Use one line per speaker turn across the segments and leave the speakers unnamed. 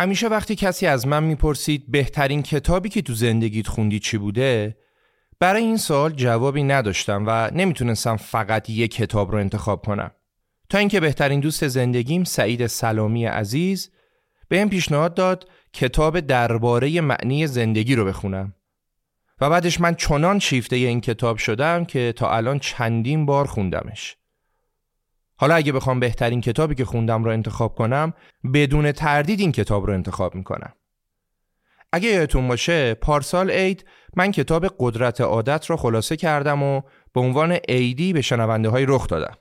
همیشه وقتی کسی از من می‌پرسید بهترین کتابی که تو زندگیت خوندی چی بوده برای این سوال جوابی نداشتم و نمی‌تونستم فقط یک کتاب رو انتخاب کنم. تا اینکه بهترین دوست زندگیم سعید سلامی عزیز به این پیشنهاد داد کتاب درباره معنی زندگی رو بخونم. و بعدش من چنان شیفته این کتاب شدم که تا الان چندین بار خوندمش. حالا اگه بخوام بهترین کتابی که خوندم رو انتخاب کنم بدون تردید این کتاب رو انتخاب می‌کنم. اگه یادتون باشه پارسال عید من کتاب قدرت عادت رو خلاصه کردم و به عنوان عیدی به شنونده های رخ دادم.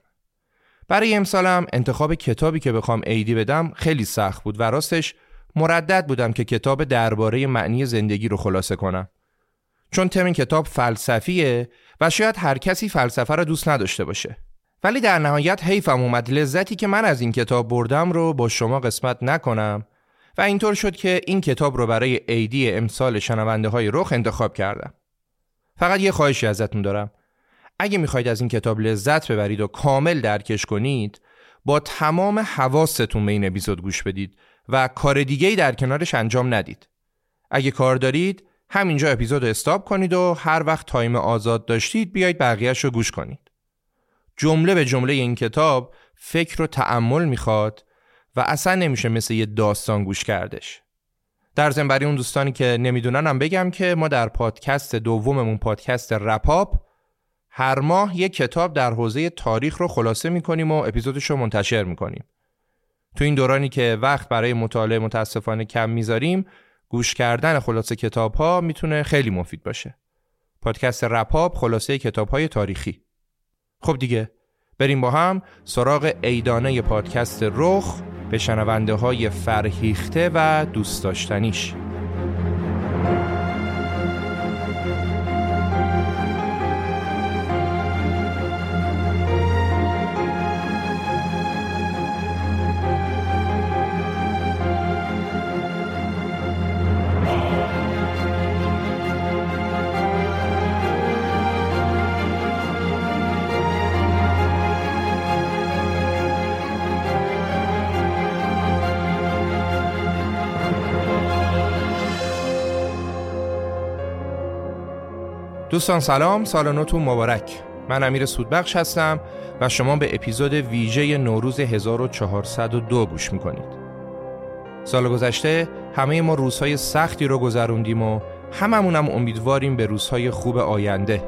برای امسالم انتخاب کتابی که بخوام عیدی بدم خیلی سخت بود و راستش مردد بودم که کتاب درباره معنی زندگی رو خلاصه کنم. چون تم کتاب فلسفیه و شاید هر کسی فلسفه رو دوست نداشته باشه. ولی در نهایت حیفم اومد. لذتی که من از این کتاب بردم رو با شما قسمت نکنم. و اینطور شد که این کتاب رو برای عیدی امسال شنونده های رخ انتخاب کردم. فقط یه خواهشی ازتون دارم. اگه می‌خواید از این کتاب لذت ببرید و کامل درکش کنید با تمام حواستون به این اپیزود گوش بدید و کار دیگه ای در کنارش انجام ندید. اگه کار دارید همینجا اپیزود stop کنید و هر وقت time آزاد داشتید بیایید بقیهش رو گوش کنید. جمله به جمله این کتاب فکر و تأمل می‌خواد و اصلا نمیشه مثل یه داستان گوش کردش. در ضمن برای اون دوستانی که نمیدوننم بگم که ما در پادکست دوممون پادکست رپاپ هر ماه یک کتاب در حوزه تاریخ رو خلاصه می‌کنیم و اپیزودش رو منتشر می‌کنیم. تو این دورانی که وقت برای مطالعه متاسفانه کم می‌ذاریم گوش کردن خلاصه کتاب ها می‌تونه خیلی مفید باشه. پادکست رپاپ خلاصه کتاب های تاریخی. خب دیگه بریم با هم سراغ ایدانه پادکست رخ به شنونده های فرهیخته و دوست داشتنیش. دوستان سلام سال نوتون مبارک. من امیر سودبخش هستم و شما به اپیزود ویژه نوروز 1402 گوش می‌کنید. سال گذشته همه ما روزهای سختی رو گذروندیم و هممونم امیدواریم به روزهای خوب آینده.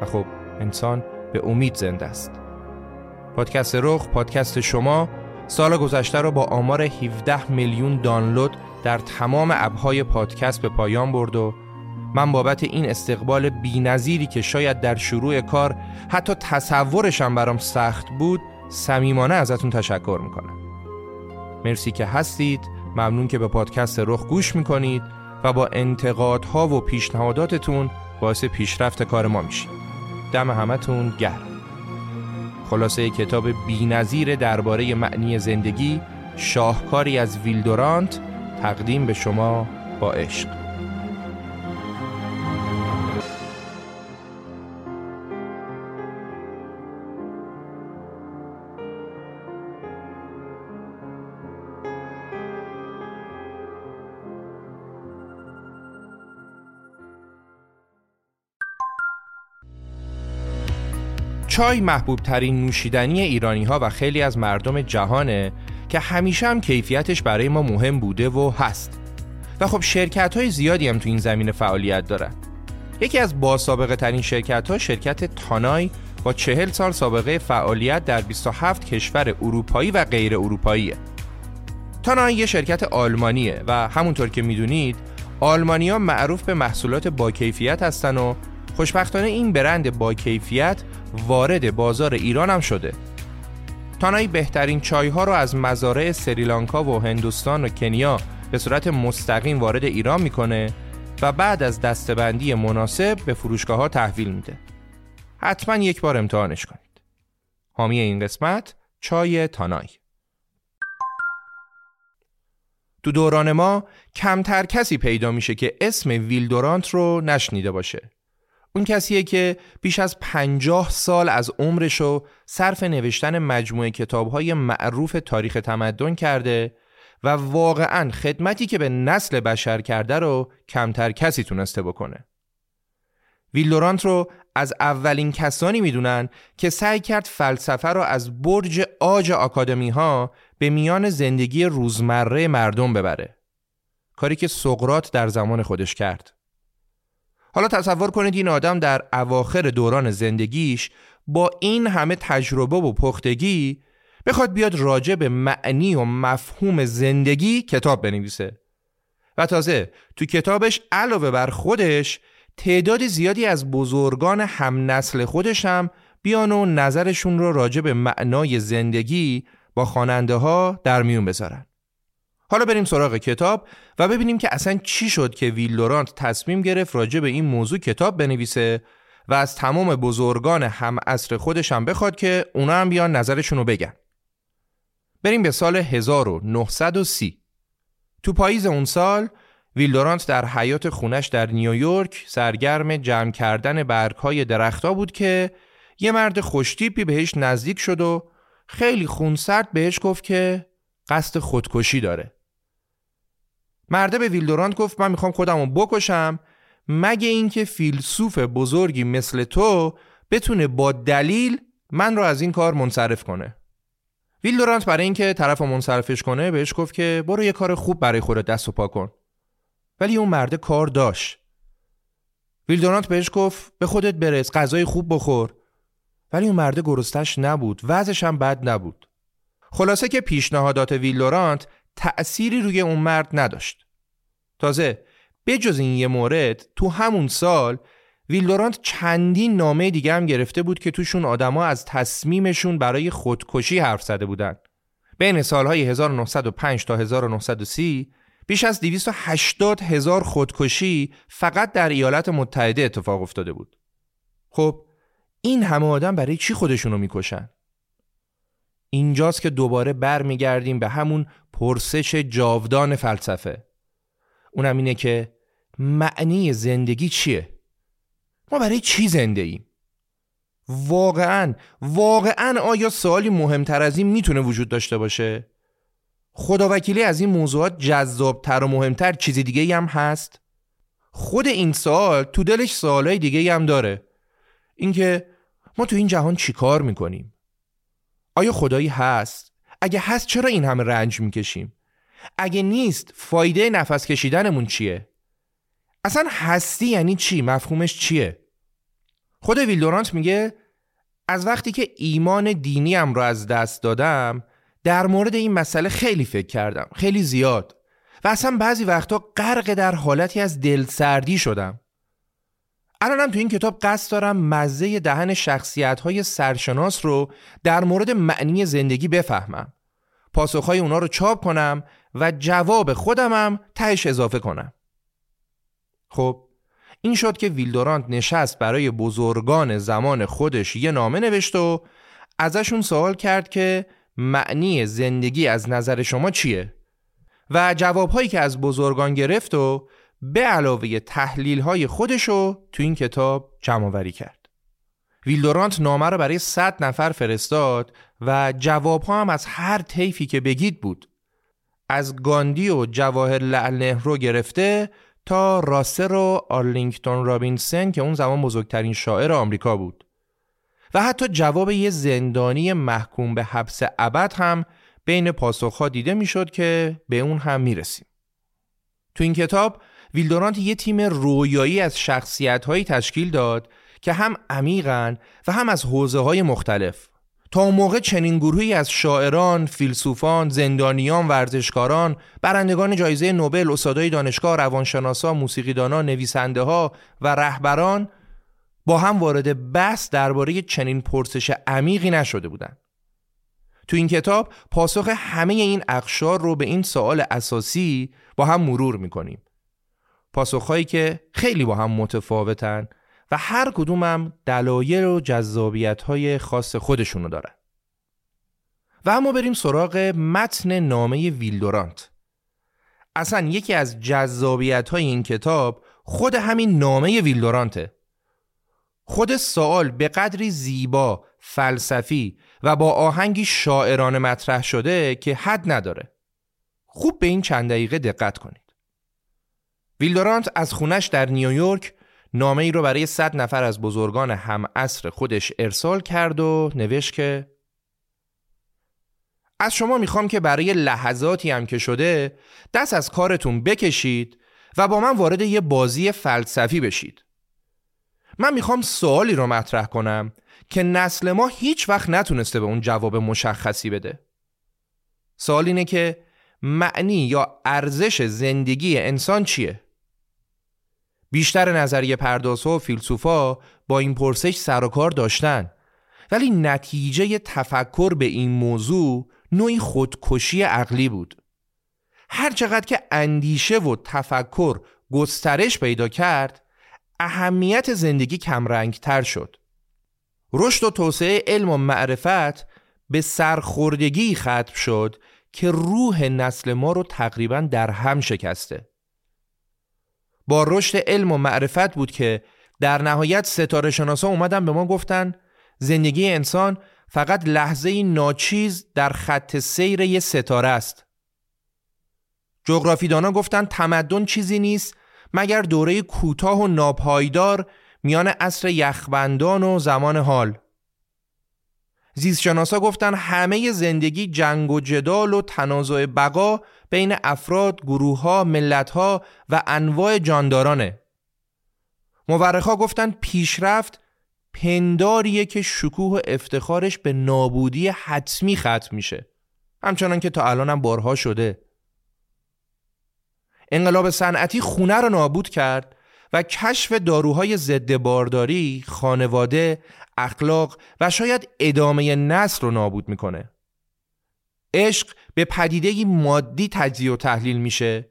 و خب انسان به امید زنده است. پادکست رخ پادکست شما سال گذشته رو با آمار 17 میلیون دانلود در تمام ابهای پادکست به پایان برد و من بابت این استقبال بینظیری که شاید در شروع کار حتی تصورشم برام سخت بود صمیمانه ازتون تشکر می‌کنم. مرسی که هستید. ممنون که به پادکست رخ گوش می‌کنید و با انتقادها و پیشنهاداتتون باعث پیشرفت کار ما میشید. دم همتون گرم. خلاصه کتاب بینظیر درباره معنی زندگی شاهکاری از ویلدورانت تقدیم به شما با عشق. چای محبوب ترین نوشیدنی ایرانی ها و خیلی از مردم جهانه که همیشه هم کیفیتش برای ما مهم بوده و هست. و خب شرکت های زیادی هم تو این زمینه فعالیت دارن. یکی از با سابقه ترین شرکت ها شرکت تانای با چهل سال سابقه فعالیت در 27 کشور اروپایی و غیر اروپاییه. تانای یه شرکت آلمانیه و همونطور که می‌دونید آلمانیا معروف به محصولات با کیفیت هستن و خوشبختانه این برند با کیفیت وارد بازار ایران هم شده. تانایی بهترین چای ها رو از مزارع سریلانکا و هندوستان و کنیا به صورت مستقیم وارد ایران می‌کنه و بعد از دستبندی مناسب به فروشگاه ها تحویل میده. حتما یک بار امتحانش کنید. حامی این قسمت چای تانای. تو دوران ما کمتر کسی پیدا میشه که اسم ویلدورانت رو نشنیده باشه. اون کسیه که بیش از پنجاه سال از عمرشو صرف نوشتن مجموعه کتابهای معروف تاریخ تمدن کرده و واقعا خدمتی که به نسل بشر کرده رو کمتر کسی تونسته بکنه. ویلدورانت رو از اولین کسانی می‌دونن که سعی کرد فلسفه رو از برج آج آکادمی ها به میان زندگی روزمره مردم ببره. کاری که سقرات در زمان خودش کرد. حالا تصور کنید این آدم در اواخر دوران زندگیش با این همه تجربه و پختگی بخواد بیاد راجع به معنی و مفهوم زندگی کتاب بنویسه. و تازه تو کتابش علاوه بر خودش تعداد زیادی از بزرگان هم نسل خودش هم بیان و نظرشون رو راجع به معنای زندگی با خواننده ها در میون بذارن. حالا بریم سراغ کتاب و ببینیم که اصلا چی شد که ویلورانت تصمیم گرفت راجع به این موضوع کتاب بنویسه و از تمام بزرگان هم عصر خودش هم بخواد که اونا هم بیان نظرشون رو بگن. بریم به سال 1930. تو پاییز اون سال ویلدورانت در حیات خونش در نیویورک سرگرم جمع کردن برگهای درختها بود که یه مرد خوشتیپی بهش نزدیک شد و خیلی خونسرد بهش گفت که قصد خودکشی داره. مرده به ویلدورانت گفت من می‌خوام خودم رو بکشم مگه اینکه فیلسوف بزرگی مثل تو بتونه با دلیل من رو از این کار منصرف کنه. ویلدورانت برای اینکه طرف رو منصرفش کنه بهش گفت که برو یه کار خوب برای خودت دست و پا کن. ولی اون مرده کار داشت. ویلدورانت بهش گفت به خودت برس غذای خوب بخور. ولی اون مرده گرستش نبود وضعش هم بد نبود. خلاصه که پیشنهادات ویلدورانت تأثیری روی اون مرد نداشت. تازه بجز این یه مورد تو همون سال ویلدورانت چندین نامه دیگه هم گرفته بود که توشون آدما از تصمیمشون برای خودکشی حرف زده بودن. بین سالهای 1905 تا 1930 بیش از 280 هزار خودکشی فقط در ایالات متحده اتفاق افتاده بود. خب این همه آدم برای چی خودشونو می‌کشن؟ اینجاست که دوباره برمیگردیم به همون پرسش جاودان فلسفه اونم اینه که معنی زندگی چیه؟ ما برای چی زنده ایم؟ واقعا واقعا آیا سوالی مهمتر از این می‌تونه وجود داشته باشه؟ خداوکیلی از این موضوعات جذابتر و مهمتر چیزی دیگه هم هست؟ خود این سوال تو دلش سوالای دیگه هم داره اینکه ما تو این جهان چیکار می‌کنیم؟ آیا خدایی هست؟ اگه هست چرا این همه رنج می‌کشیم؟ اگه نیست فایده نفس کشیدنمون چیه؟ اصلا هستی یعنی چی؟ مفهومش چیه؟ خود ویلدورانت میگه از وقتی که ایمان دینیم رو از دست دادم در مورد این مسئله خیلی فکر کردم خیلی زیاد و اصلا بعضی وقتا غرق در حالتی از دلسردی شدم الانم تو این کتاب قصد دارم مزه دهن شخصیت های سرشناس رو در مورد معنی زندگی بفهمم پاسخهای اونا رو چاپ کنم و جواب خودمم تهش اضافه کنم خب این شد که ویلدورانت نشست برای بزرگان زمان خودش یه نامه نوشت و ازشون سوال کرد که معنی زندگی از نظر شما چیه؟ و جوابهایی که از بزرگان گرفت و به علاوه تحلیل های خودشو تو این کتاب جمع کرد. ویلدورانت نامه رو برای 100 نفر فرستاد و جواب ها هم از هر طیفی که بگید بود. از گاندی و جواهر لعل نهرو گرفته تا راسل و آرلینگتون رابینسن که اون زمان بزرگترین شاعر آمریکا بود. و حتی جواب یه زندانی محکوم به حبس ابد هم بین پاسخها دیده می‌شد که به اون هم می‌رسیم. تو این کتاب ویلدورانت یه تیم رویایی از شخصیت هایی تشکیل داد که هم عمیقن و هم از حوزه های مختلف تا اون موقع چنین گروهی از شاعران، فیلسوفان، زندانیان، ورزشکاران، برندگان جایزه نوبل، استادای دانشگاه، روانشناسا، موسیقیدانان، نویسنده ها و رهبران با هم وارد بحث درباره چنین پرسش عمیقی نشده بودند. تو این کتاب پاسخ همه این اقشار رو به این سوال اساسی با هم مرور می‌کنیم. پاسخهایی که خیلی با هم متفاوتن و هر کدومم دلایل و جذابیت های خاص خودشونو دارن. و اما بریم سراغ متن نامه ویلدورانت. اصلا یکی از جذابیت های این کتاب خود همین نامه ویلدورانته. خود سوال به قدری زیبا، فلسفی و با آهنگی شاعرانه مطرح شده که حد نداره. خوب به این چند دقیقه دقت کنید. ویلدورانت از خونش در نیویورک نامه ای رو برای صد نفر از بزرگان هم اصر خودش ارسال کرد و نوشت که از شما می‌خوام که برای لحظاتی هم که شده دست از کارتون بکشید و با من وارد یه بازی فلسفی بشید. من می‌خوام سوالی رو مطرح کنم که نسل ما هیچ وقت نتونسته به اون جواب مشخصی بده. سوال اینه که معنی یا ارزش زندگی انسان چیه؟ بیشتر نظریه پردازها و فیلسوفا با این پرسش سر و کار داشتن. ولی نتیجه تفکر به این موضوع نوعی خودکشی عقلی بود. هر چقدر که اندیشه و تفکر گسترش پیدا کرد اهمیت زندگی کمرنگتر شد. رشد و توسعه علم و معرفت به سرخوردگی ختم شد که روح نسل ما رو تقریبا در هم شکسته. با رشد علم و معرفت بود که در نهایت ستاره شناسا اومدن به ما گفتن زندگی انسان فقط لحظه ناچیز در خط سیر یه ستاره است. جغرافیدانا گفتن تمدن چیزی نیست مگر دوره کوتاه و ناپایدار میان عصر یخبندان و زمان حال. زیستشناسا گفتن همه زندگی جنگ و جدال و تنازع بقا بین افراد، گروه ها، ملت ها و انواع جاندارانه. مورخا گفتن پیشرفت پنداریه که شکوه و افتخارش به نابودی حتمی ختم میشه. همچنان که تا الانم بارها شده. انقلاب صنعتی خونه رو نابود کرد و کشف داروهای ضد بارداری، خانواده، اخلاق و شاید ادامه نسل رو نابود می‌کنه. عشق به پدیده مادی تجزیه و تحلیل میشه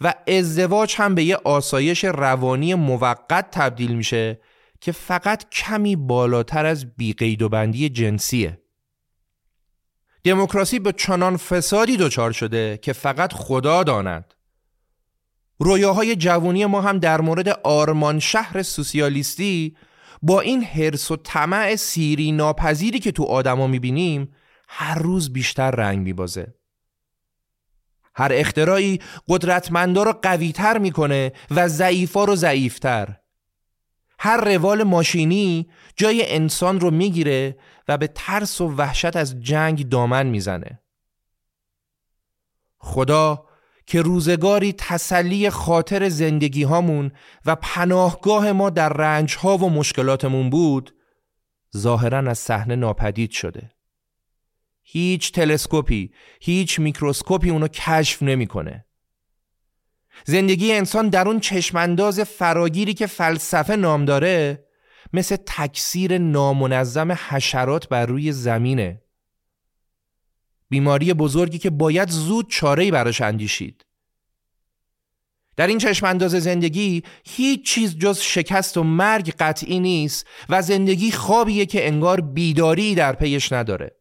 و ازدواج هم به یه آسایش روانی موقت تبدیل میشه که فقط کمی بالاتر از بیقید و بندی جنسیه. دموکراسی به چنان فسادی دچار شده که فقط خدا داند. رویاهای جوانی ما هم در مورد آرمان شهر سوسیالیستی با این حرس و طمع سیری ناپذیری که تو آدما می‌بینیم هر روز بیشتر رنگ میبازه. هر اختراعی قدرتمندا رو قویتر می‌کنه و ضعیفا رو ضعیفتر. هر روال ماشینی جای انسان رو می‌گیره و به ترس و وحشت از جنگ دامن می‌زنه. خدا که روزگاری تسلی خاطر زندگی هامون و پناهگاه ما در رنج ها و مشکلاتمون بود ظاهرا از صحنه ناپدید شده. هیچ تلسکوپی هیچ میکروسکوپی اونو کشف نمی‌کنه. زندگی انسان در اون چشمانداز فراگیری که فلسفه نام داره مثل تکثیر نامنظم حشرات بر روی زمینه. بیماری بزرگی که باید زود چاره‌ای براش اندیشید. در این چشم انداز زندگی هیچ چیز جز شکست و مرگ قطعی نیست و زندگی خوابیه که انگار بیداری در پیش نداره.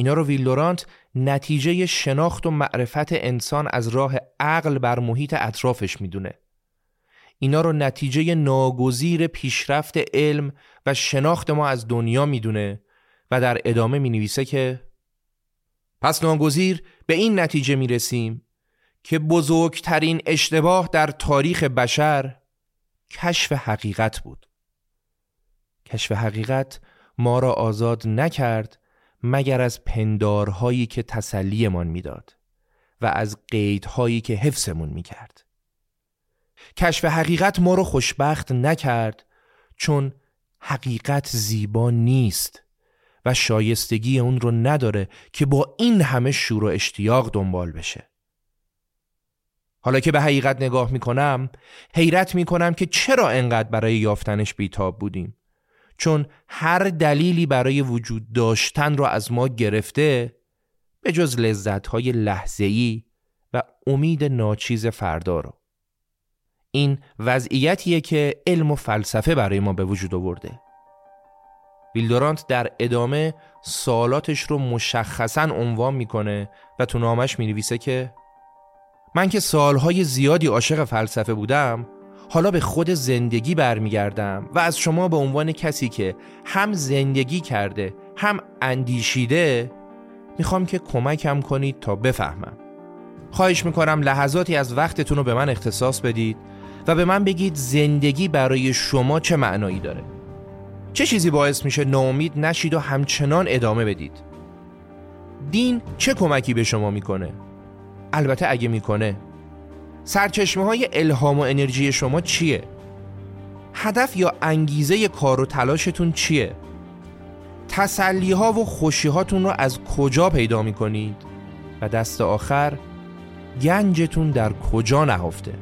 اینا رو ویلدورانت نتیجه شناخت و معرفت انسان از راه عقل بر محیط اطرافش می‌دونه. اینا رو نتیجه ناگزیر پیشرفت علم و شناخت ما از دنیا می‌دونه و در ادامه می نویسه که پس ناگزیر به این نتیجه می رسیم که بزرگترین اشتباه در تاریخ بشر کشف حقیقت بود. کشف حقیقت ما را آزاد نکرد مگر از پندارهایی که تسلیمان می‌داد و از قیدهایی که حفظمون می‌کرد. کشف حقیقت ما رو خوشبخت نکرد چون حقیقت زیبا نیست و شایستگی اون رو نداره که با این همه شور و اشتیاق دنبال بشه. حالا که به حقیقت نگاه می‌کنم حیرت می‌کنم که چرا انقدر برای یافتنش بیتاب بودیم. چون هر دلیلی برای وجود داشتن را از ما گرفته به جز لذتهای لحظه‌ای و امید ناچیز فردا رو. این وضعیتیه که علم و فلسفه برای ما به وجود آورده. ویلدورانت در ادامه سوالاتش رو مشخصا عنوان می‌کنه و تو نامش می‌نویسه که من که سالهای زیادی عاشق فلسفه بودم حالا به خود زندگی برمیگردم و از شما به عنوان کسی که هم زندگی کرده هم اندیشیده می‌خوام که کمکم کنید تا بفهمم. خواهش می‌کنم لحظاتی از وقتتون رو به من اختصاص بدید و به من بگید زندگی برای شما چه معنایی داره. چه چیزی باعث میشه ناامید نشید و همچنان ادامه بدید؟ دین چه کمکی به شما می‌کنه؟ البته اگه می‌کنه. سرچشمه های الهام و انرژی شما چیه؟ هدف یا انگیزه کار و تلاشتون چیه؟ تسلی ها و خوشی هاتون رو از کجا پیدا می‌کنید؟ و دست آخر گنجتون در کجا نهفته؟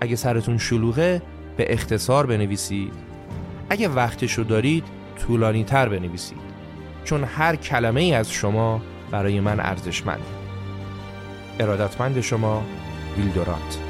اگه سرتون شلوغه به اختصار بنویسید. اگه وقتشو دارید طولانی تر بنویسید. چون هر کلمه ای از شما برای من ارزشمند ارادتمند شما ویلدورانت.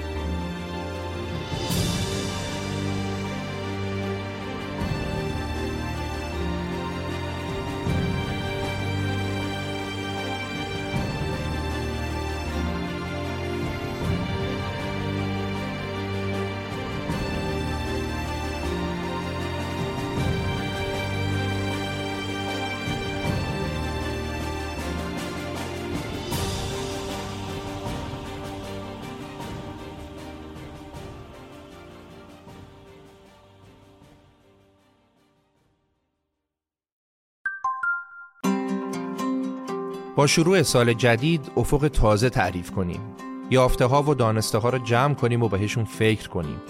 با شروع سال جدید افق تازه تعریف کنیم. یافته ها و دانسته ها رو جمع کنیم و بهشون فکر کنیم.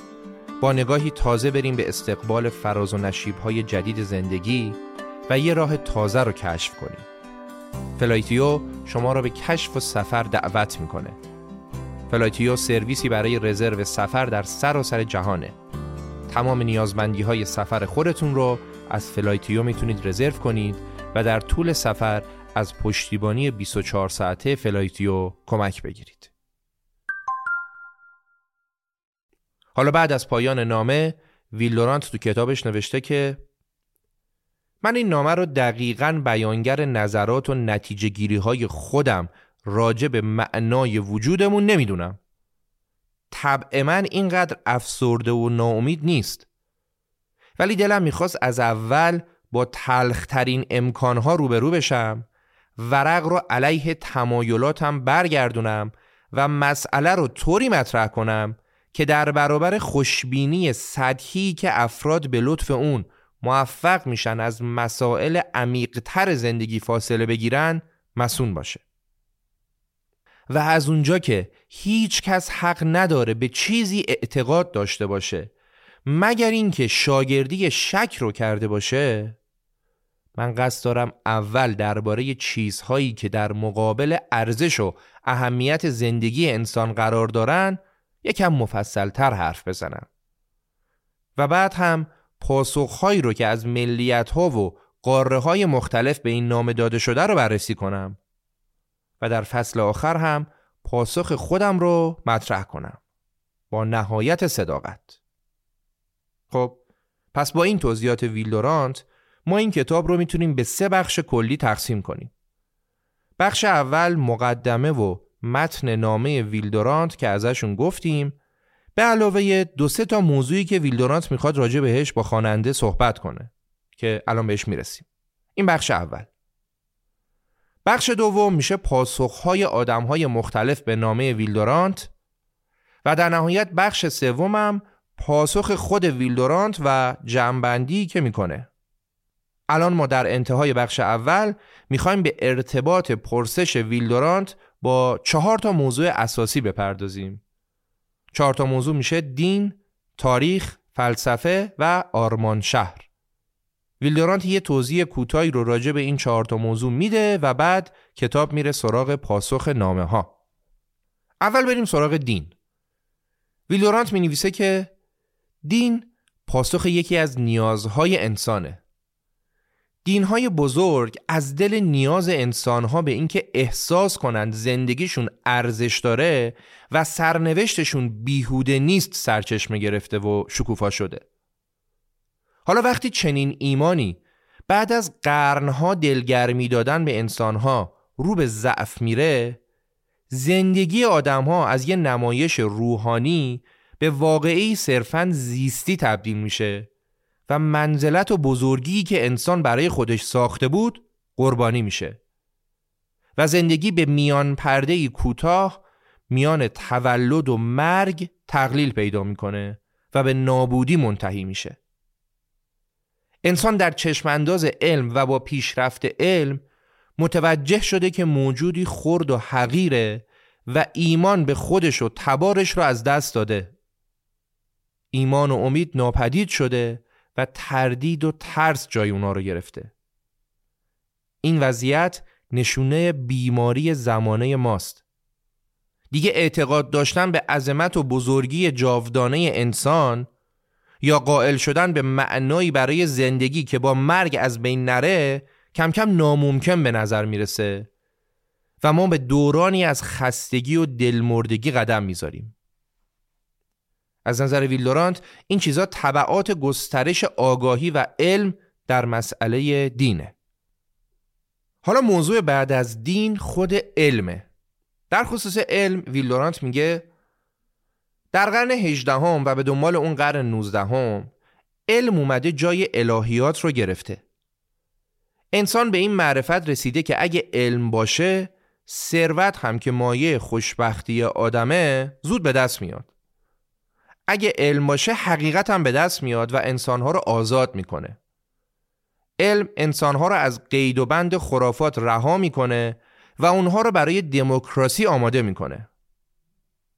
با نگاهی تازه بریم به استقبال فراز و نشیب های جدید زندگی و یه راه تازه رو کشف کنیم. فلایتیو شما را به کشف و سفر دعوت می‌کنه. فلایتیو سرویسی برای رزرو سفر در سراسر جهانه. تمام نیازمندی های سفر خودتون رو از فلایتیو می‌تونید رزرو کنید و در طول سفر از پشتیبانی 24 ساعته فلایتیو کمک بگیرید. حالا بعد از پایان نامه ویلدورانت تو کتابش نوشته که من این نامه رو دقیقا بیانگر نظرات و نتیجه گیری های خودم راجع به معنای وجودمون نمی‌دونم. طبع من اینقدر افسرده و ناامید نیست. ولی دلم می‌خواست از اول با تلخترین امکانها روبرو بشم ورق رو علیه تمایلاتم برگردونم و مسئله رو طوری مطرح کنم که در برابر خوشبینی سطحی که افراد به لطف اون موفق میشن از مسائل عمیقتر زندگی فاصله بگیرن مسون باشه. و از اونجا که هیچ کس حق نداره به چیزی اعتقاد داشته باشه مگر اینکه شاگردی شک رو کرده باشه؟ من قصد دارم اول درباره چیزهایی که در مقابل ارزش و اهمیت زندگی انسان قرار دارن یکم مفصلتر حرف بزنم. و بعد هم پاسخهایی رو که از ملیت ها و قاره های مختلف به این نام داده شده رو بررسی کنم و در فصل آخر هم پاسخ خودم رو مطرح کنم. با نهایت صداقت. خب پس با این توضیحات ویلدورانت ما این کتاب رو می‌تونیم به سه بخش کلی تقسیم کنیم. بخش اول مقدمه و متن نامه ویلدورانت که ازشون گفتیم. به علاوه دو سه تا موضوعی که ویلدورانت می‌خواد راجع بهش با خواننده صحبت کنه که الان بهش می‌رسیم. این بخش اول. بخش دوم میشه پاسخهای آدمهای مختلف به نامه ویلدورانت و در نهایت بخش سومم پاسخ خود ویلدورانت و جمعبندی که می‌کنه. الان ما در انتهای بخش اول می‌خوایم به ارتباط پرسش ویلدورانت با چهار تا موضوع اساسی بپردازیم. چهار تا موضوع میشه دین، تاریخ، فلسفه و آرمان شهر ویلدورانت یه توضیح کوتاهی رو راجع به این چهار تا موضوع میده و بعد کتاب میره سراغ پاسخ نامه ها اول بریم سراغ دین. ویلدورانت می نویسه که دین پاسخ یکی از نیازهای انسانه. دینهای بزرگ از دل نیاز انسانها به اینکه احساس کنند زندگیشون ارزش داره و سرنوشتشون بیهوده نیست سرچشمه گرفته و شکوفا شده. حالا وقتی چنین ایمانی بعد از قرنها دلگرمی دادن به انسانها رو به ضعف میره زندگی آدمها از یه نمایش روحانی به واقعی صرفا زیستی تبدیل میشه. و منزلت و بزرگی که انسان برای خودش ساخته بود قربانی میشه. و زندگی به میان پرده کوتاه میان تولد و مرگ تقلیل پیدا می‌کنه و به نابودی منتهی میشه. انسان در چشمانداز علم و با پیشرفت علم متوجه شده که موجودی خرد و حقیره و ایمان به خودش و تبارش رو از دست داده. ایمان و امید ناپدید شده تردید و ترس جای اونا رو گرفته. این وضعیت نشونه بیماری زمانه ماست. دیگه اعتقاد داشتن به عظمت و بزرگی جاودانه انسان یا قائل شدن به معنایی برای زندگی که با مرگ از بین نره کم کم ناممکن به نظر می‌رسه و ما به دورانی از خستگی و دلمردگی قدم می‌ذاریم. از نظر ویلدورانت این چیزا طبعات گسترش آگاهی و علم در مسئله دینه. حالا موضوع بعد از دین خود علمه. در خصوص علم ویلدورانت میگه در قرن 18 هم و به دنبال اون قرن 19 هم علم اومده جای الهیات رو گرفته. انسان به این معرفت رسیده که اگه علم باشه ثروت هم که مایه خوشبختی آدمه زود به دست میاد. اگه علم باشه حقیقت هم به دست میاد و انسانها رو آزاد می‌کنه. علم انسانها رو از قید و بند خرافات رها می‌کنه و اونها رو برای دموکراسی آماده می‌کنه.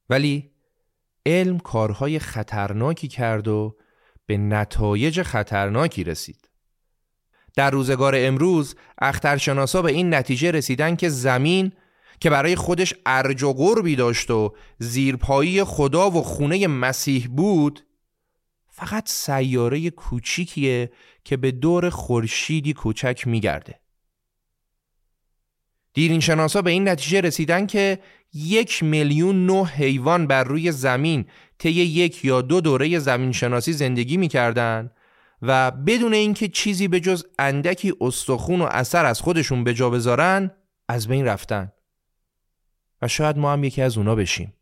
ولی علم کارهای خطرناکی کرد و به نتایج خطرناکی رسید. در روزگار امروز اخترشناسا به این نتیجه رسیدن که زمین که برای خودش ارج و قربی داشت و زیرپایی خدا و خونه مسیح بود فقط سیاره کوچیکیه که به دور خورشیدی کوچک میگرده. دیرین شناسا به این نتیجه رسیدن که یک میلیون نوع حیوان بر روی زمین طی یک یا دو دوره زمین شناسی زندگی می‌کردن و بدون اینکه چیزی به جز اندکی استخون و اثر از خودشون به جا بذارن از بین رفتن. و شاید ما هم یکی از اونا بشیم.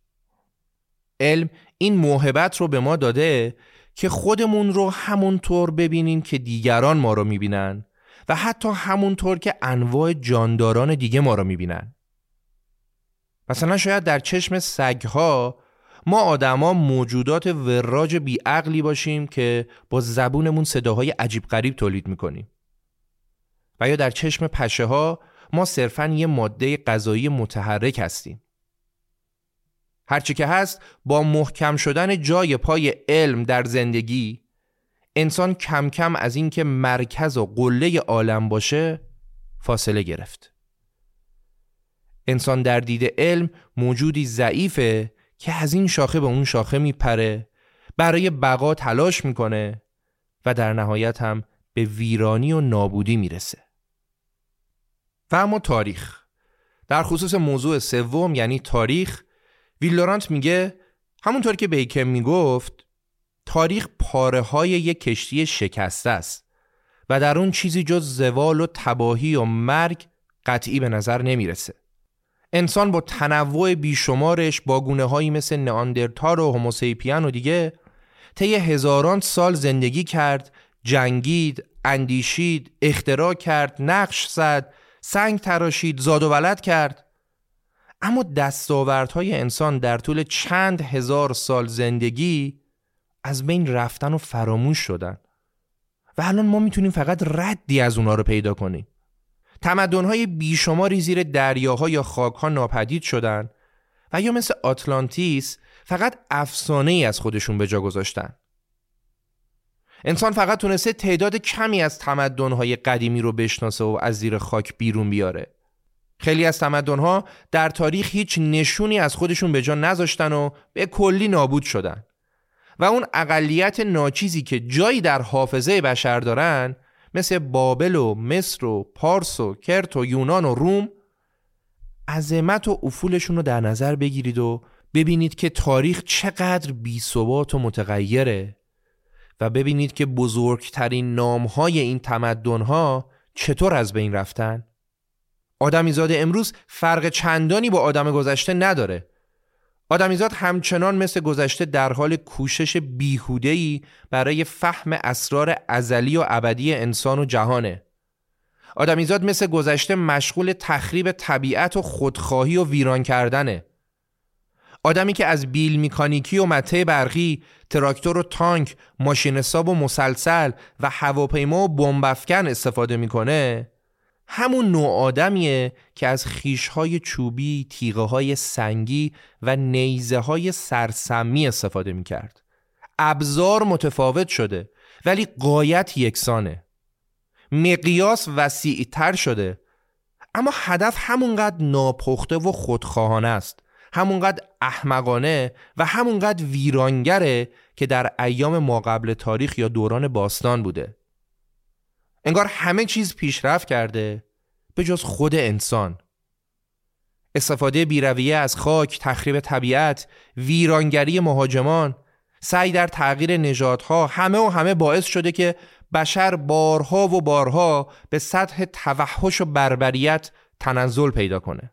علم این موهبت رو به ما داده که خودمون رو همونطور ببینیم که دیگران ما رو می‌بینن و حتی همونطور که انواع جانداران دیگه ما رو می‌بینن. مثلا شاید در چشم سگها ما آدما موجودات وراج بیعقلی باشیم که با زبونمون صداهای عجیب غریب تولید می‌کنیم. و یا در چشم پشه ها ما صرفا یه ماده غذایی متحرک هستیم. هرچی که هست با محکم شدن جای پای علم در زندگی انسان کم کم از اینکه مرکز و قله عالم باشه فاصله گرفت. انسان در دید علم موجودی ضعیفه که از این شاخه به اون شاخه میپره برای بقا تلاش می‌کنه و در نهایت هم به ویرانی و نابودی می‌رسه. و اما تاریخ. در خصوص موضوع سوم یعنی تاریخ ویلورانت میگه همونطور که بیکن می‌گفت تاریخ پاره های یک کشتی شکسته است و در اون چیزی جز زوال و تباهی و مرگ قطعی به نظر نمی‌رسه. انسان با تنوع بیشمارش با گونه هایی مثل ناندرتار و هوموسیپین و دیگه طی هزاران سال زندگی کرد جنگید اندیشید اختراع کرد نقش زد سنگ تراشید زاد و ولد کرد. اما دستاوردهای انسان در طول چند هزار سال زندگی از بین رفتن و فراموش شدن. و الان ما می‌تونیم فقط ردی از اونا رو پیدا کنیم. تمدنهای بیشماری زیر دریاها یا خاکها ناپدید شدن و یا مثل آتلانتیس فقط افسانه ای از خودشون به جا گذاشتن. انسان فقط تونسته تعداد کمی از تمدنهای قدیمی رو بشناسه و از زیر خاک بیرون بیاره. خیلی از تمدنها در تاریخ هیچ نشونی از خودشون به جا نذاشتن و به کلی نابود شدن. و اون اقلیت ناچیزی که جایی در حافظه بشر دارن مثل بابل و مصر و پارس و کرت و یونان و روم عظمت و افولشون رو در نظر بگیرید و ببینید که تاریخ چقدر بیثبات و متغیره. و ببینید که بزرگترین نامهای این تمدنها چطور از بین رفتن. آدمیزاد امروز فرق چندانی با آدم گذشته نداره. آدمیزاد همچنان مثل گذشته در حال کوشش بیهودهی برای فهم اسرار ازلی و ابدی انسان و جهانه. آدمیزاد مثل گذشته مشغول تخریب طبیعت و خودخواهی و ویران کردنه. آدمی که از بیل میکانیکی و مته برقی، تراکتور و تانک، ماشین ساب و مسلسل و هواپیما و بمبافکن استفاده می‌کنه همون نوع آدمیه که از خیشهای چوبی، تیغه های سنگی و نیزه های سرسمی استفاده می‌کرد. ابزار متفاوت شده ولی قایت یکسانه. مقیاس وسیعتر شده اما هدف همونقدر ناپخته و خودخواهانه است. همونقدر احمقانه و همونقدر ویرانگره که در ایام ما قبل تاریخ یا دوران باستان بوده. انگار همه چیز پیشرفت کرده به جز خود انسان استفاده بیرویه از خاک، تخریب طبیعت، ویرانگری مهاجمان، سعی در تغییر نژادها همه و همه باعث شده که بشر بارها و بارها به سطح توحش و بربریت تنزل پیدا کنه.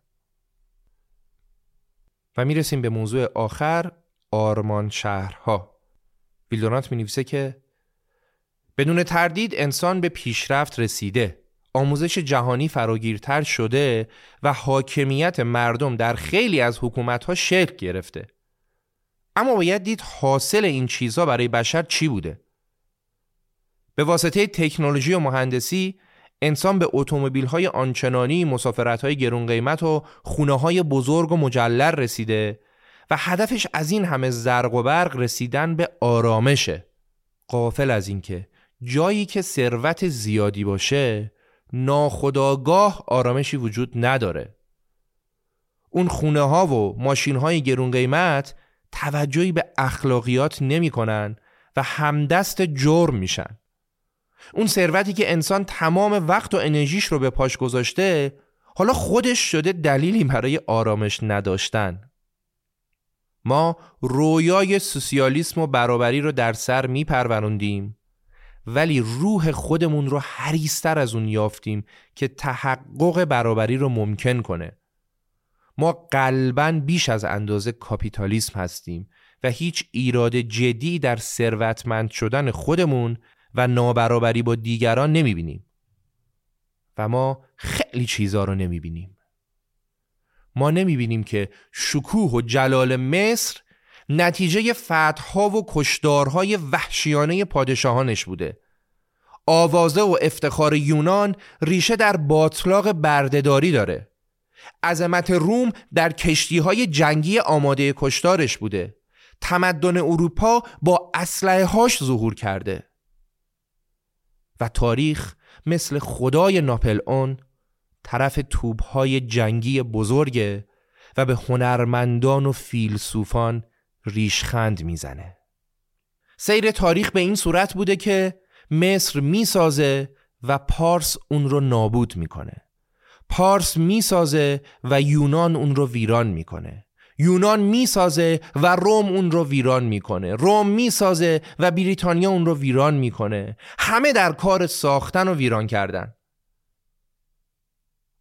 و می‌رسیم به موضوع آخر آرمان شهرها. ویلدونات می نویسه که بدون تردید انسان به پیشرفت رسیده. آموزش جهانی فراگیرتر شده و حاکمیت مردم در خیلی از حکومتها شکل گرفته. اما باید دید حاصل این چیزها برای بشر چی بوده. به واسطه تکنولوژی و مهندسی انسان به اتومبیل های آنچنانی مسافرت های گرون قیمت و خونه های بزرگ و مجلل رسیده و هدفش از این همه زرق و برق رسیدن به آرامشه. قافل از اینکه جایی که ثروت زیادی باشه ناخداگاه آرامشی وجود نداره. اون خونه ها و ماشین های گرون قیمت توجهی به اخلاقیات نمی کنن و همدست جرم میشن. اون ثروتی که انسان تمام وقت و انرژیش رو به پاش گذاشته حالا خودش شده دلیلی برای آرامش نداشتن. ما رویای سوسیالیسم و برابری رو در سر میپروروندیم ولی روح خودمون رو حریستر از اون یافتیم که تحقق برابری رو ممکن کنه. ما قلبا بیش از اندازه کاپیتالیسم هستیم و هیچ ایراد جدی در ثروتمند شدن خودمون و نابرابری با دیگران نمی‌بینیم. و ما خیلی چیزا رو نمی‌بینیم. ما نمی‌بینیم که شکوه و جلال مصر نتیجه فتحها و کشدارهای وحشیانه پادشاهانش بوده. آوازه و افتخار یونان ریشه در باطلاق بردهداری داره. عظمت روم در کشتی های جنگی آماده کشتارش بوده. تمدن اروپا با اسلحه هاش ظهور کرده. و تاریخ مثل خدای ناپل اون طرف توبهای جنگی بزرگه و به هنرمندان و فیلسوفان ریشخند می‌زنه. سیر تاریخ به این صورت بوده که مصر می‌سازه و پارس اون رو نابود می‌کنه. پارس می‌سازه و یونان اون رو ویران می‌کنه. یونان می‌سازه و روم اون رو ویران می‌کنه. روم می‌سازه و بریتانیا اون رو ویران می‌کنه. همه در کار ساختن و ویران کردن.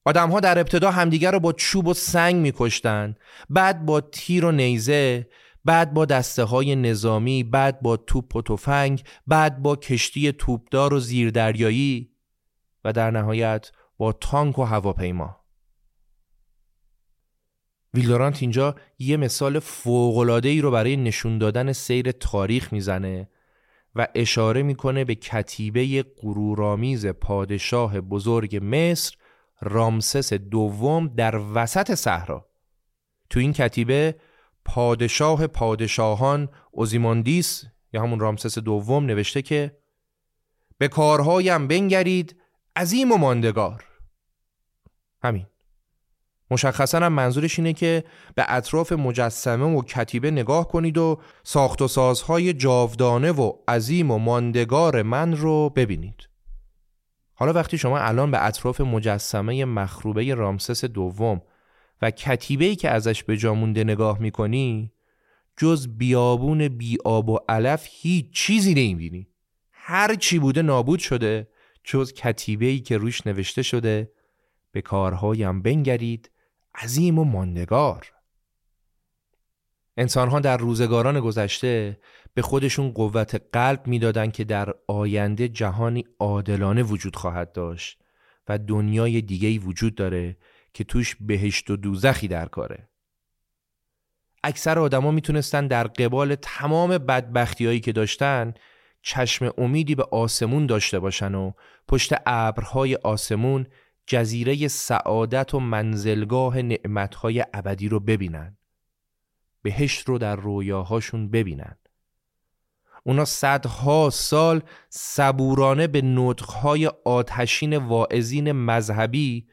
آدم ها در ابتدا همدیگر رو با چوب و سنگ میکشتن. بعد با تیر و نیزه بعد با دسته های نظامی بعد با توپ و تفنگ بعد با کشتی توپدار و زیردریایی و در نهایت با تانک و هواپیما. ویلدورانت اینجا یه مثال فوقلاده ای رو برای نشون دادن سیر تاریخ می‌زنه و اشاره می‌کنه به کتیبه غرورآمیز پادشاه بزرگ مصر رامسس دوم در وسط صحرا. تو این کتیبه پادشاه پادشاهان اوزیماندیس یا همون رامسس دوم نوشته که به کارهایم بنگرید عظیم و ماندگار. همین. مشخصا هم منظورش اینه که به اطراف مجسمه و کتیبه نگاه کنید و ساخت و سازهای جاودانه و عظیم و ماندگار من رو ببینید. حالا وقتی شما الان به اطراف مجسمه مخروبه رامسس دوم و کتیبه‌ای که ازش به جامونده نگاه می‌کنی جز بیابون بیاب و علف هیچ چیزی نمی‌بینی. هر چی بوده نابود شده جز کتیبه‌ای که روش نوشته شده به کارهایم بنگرید عظیم و ماندگار. انسانها در روزگاران گذشته به خودشون قوت قلب می‌دادند که در آینده جهانی عادلانه وجود خواهد داشت و دنیای دیگهی وجود داره که توش بهشت و دوزخی در کاره. اکثر آدما می‌تونستن در قبال تمام بدبختیایی که داشتن چشم امیدی به آسمون داشته باشن و پشت ابرهای آسمون جزیره سعادت و منزلگاه نعمتهای ابدی رو ببینن. بهشت رو در رویاهاشون ببینن. اونا صدها سال صبورانه به نطقهای آتشین واعظین مذهبی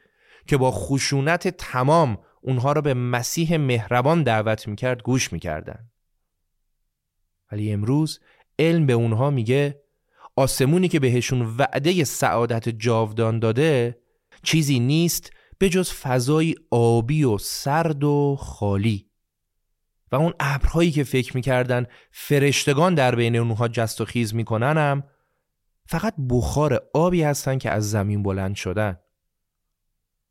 که با خشونت تمام اونها را به مسیح مهربان دعوت می‌کرد گوش می‌کردن. ولی امروز علم به اونها میگه آسمونی که بهشون وعده سعادت جاودان داده چیزی نیست به جز فضای آبی و سرد و خالی. و اون ابرهایی که فکر می‌کردن فرشتگان در بین اونها جست و خیز میکننم فقط بخار آبی هستن که از زمین بلند شدن.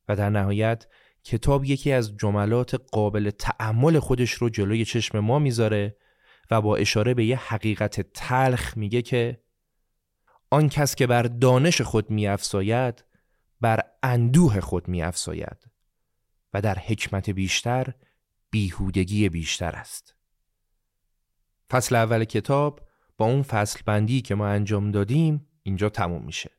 و در نهایت کتاب یکی از جملات قابل تعمل خودش رو جلوی چشم ما می‌ذاره و با اشاره به یه حقیقت تلخ میگه که آن کس که بر دانش خود میافزاید بر اندوه خود میافزاید و در حکمت بیشتر بیهودگی بیشتر است. فصل اول کتاب با اون فصل بندی که ما انجام دادیم اینجا تموم میشه.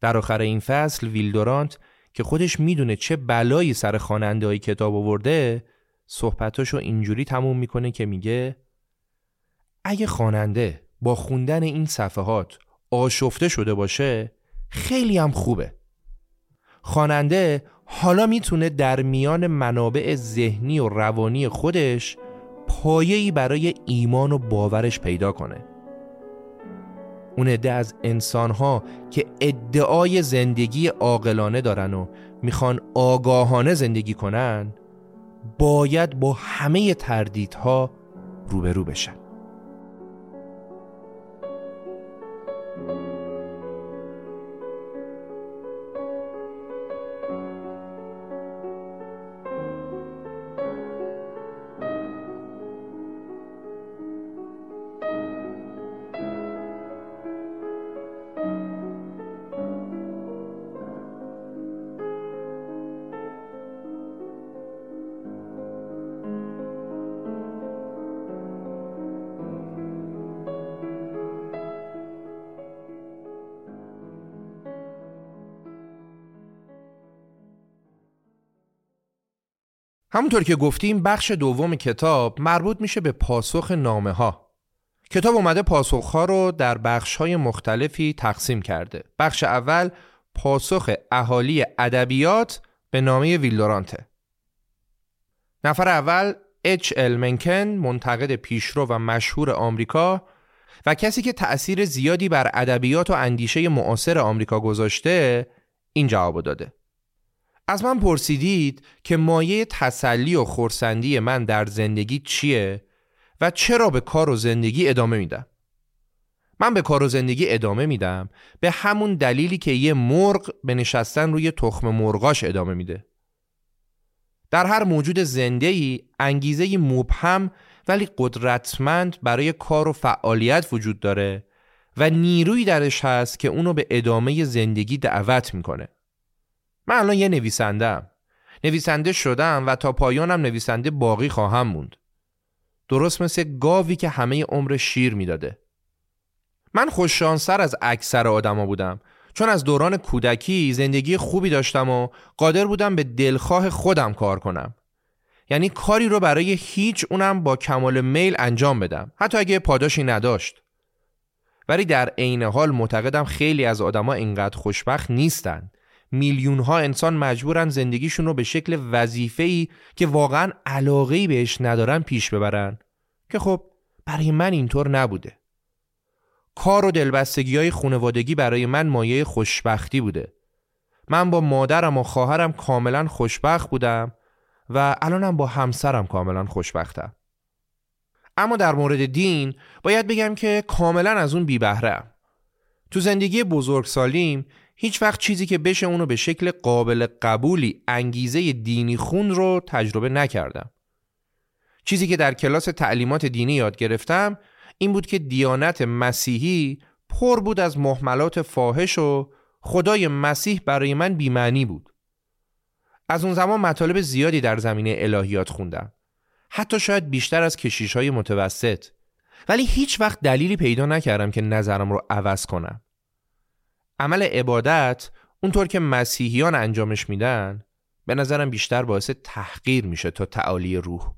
در آخر این فصل ویلدورانت که خودش می‌دونه چه بلایی سر خواننده های کتاب آورده صحبتاشو اینجوری تموم می‌کنه که میگه اگه خواننده با خوندن این صفحات آشفته شده باشه خیلی هم خوبه. خواننده حالا می‌تونه در میان منابع ذهنی و روانی خودش پایه‌ای برای ایمان و باورش پیدا کنه. اون عده از انسانها که ادعای زندگی عاقلانه دارن و می‌خوان آگاهانه زندگی کنن باید با همه تردیدها روبرو بشن. همونطور که گفتیم بخش دوم کتاب مربوط میشه به پاسخ نامه ها. کتاب اومده پاسخ ها رو در بخش های مختلفی تقسیم کرده. بخش اول پاسخ اهالی ادبیات به نامه ویلدورانته. نفر اول اچ ال منکن منتقد پیشرو و مشهور آمریکا و کسی که تأثیر زیادی بر ادبیات و اندیشه معاصر آمریکا گذاشته این جواب داده. از من پرسیدید که مایه تسلی و خورسندی من در زندگی چیه و چرا به کار و زندگی ادامه میدم؟ من به کار و زندگی ادامه میدم به همون دلیلی که یه مرغ به نشستن روی تخم مرغاش ادامه میده. در هر موجود زنده ای انگیزه مبهم ولی قدرتمند برای کار و فعالیت وجود داره و نیروی درش هست که اونو به ادامه زندگی دعوت می‌کنه. من الان یه نویسندم نویسنده شدم و تا پایانم نویسنده باقی خواهم موند. درست مثل گاوی که همه عمر شیر می‌داده. من خوششانسر از اکثر آدما بودم. چون از دوران کودکی زندگی خوبی داشتم و قادر بودم به دلخواه خودم کار کنم. یعنی کاری رو برای هیچ اونم با کمال میل انجام بدم. حتی اگه پاداشی نداشت. ولی در عین حال معتقدم خیلی از آدما اینقدر خوشبخت نیستن. میلیون ها انسان مجبورن زندگیشون رو به شکل وظیفه‌ای که واقعا علاقه‌ای بهش ندارن پیش ببرن. که خب برای من اینطور نبوده. کار و دلبستگی های خونوادگی برای من مایه خوشبختی بوده. من با مادرم و خواهرم کاملا خوشبخت بودم و الانم با همسرم کاملا خوشبختم. اما در مورد دین باید بگم که کاملا از اون بی بهرم. تو زندگی بزرگسالیم هیچ وقت چیزی که بشه اونو به شکل قابل قبولی انگیزه دینی خون رو تجربه نکردم. چیزی که در کلاس تعلیمات دینی یاد گرفتم این بود که دیانت مسیحی پر بود از محملات فاحش و خدای مسیح برای من بیمعنی بود. از اون زمان مطالب زیادی در زمینه الهیات خوندم. حتی شاید بیشتر از کشیش های متوسط ولی هیچ وقت دلیلی پیدا نکردم که نظرم رو عوض کنم. عمل عبادت اونطور که مسیحیان انجامش میدن به نظرم بیشتر باعث تحقیر میشه تا تعالی روح.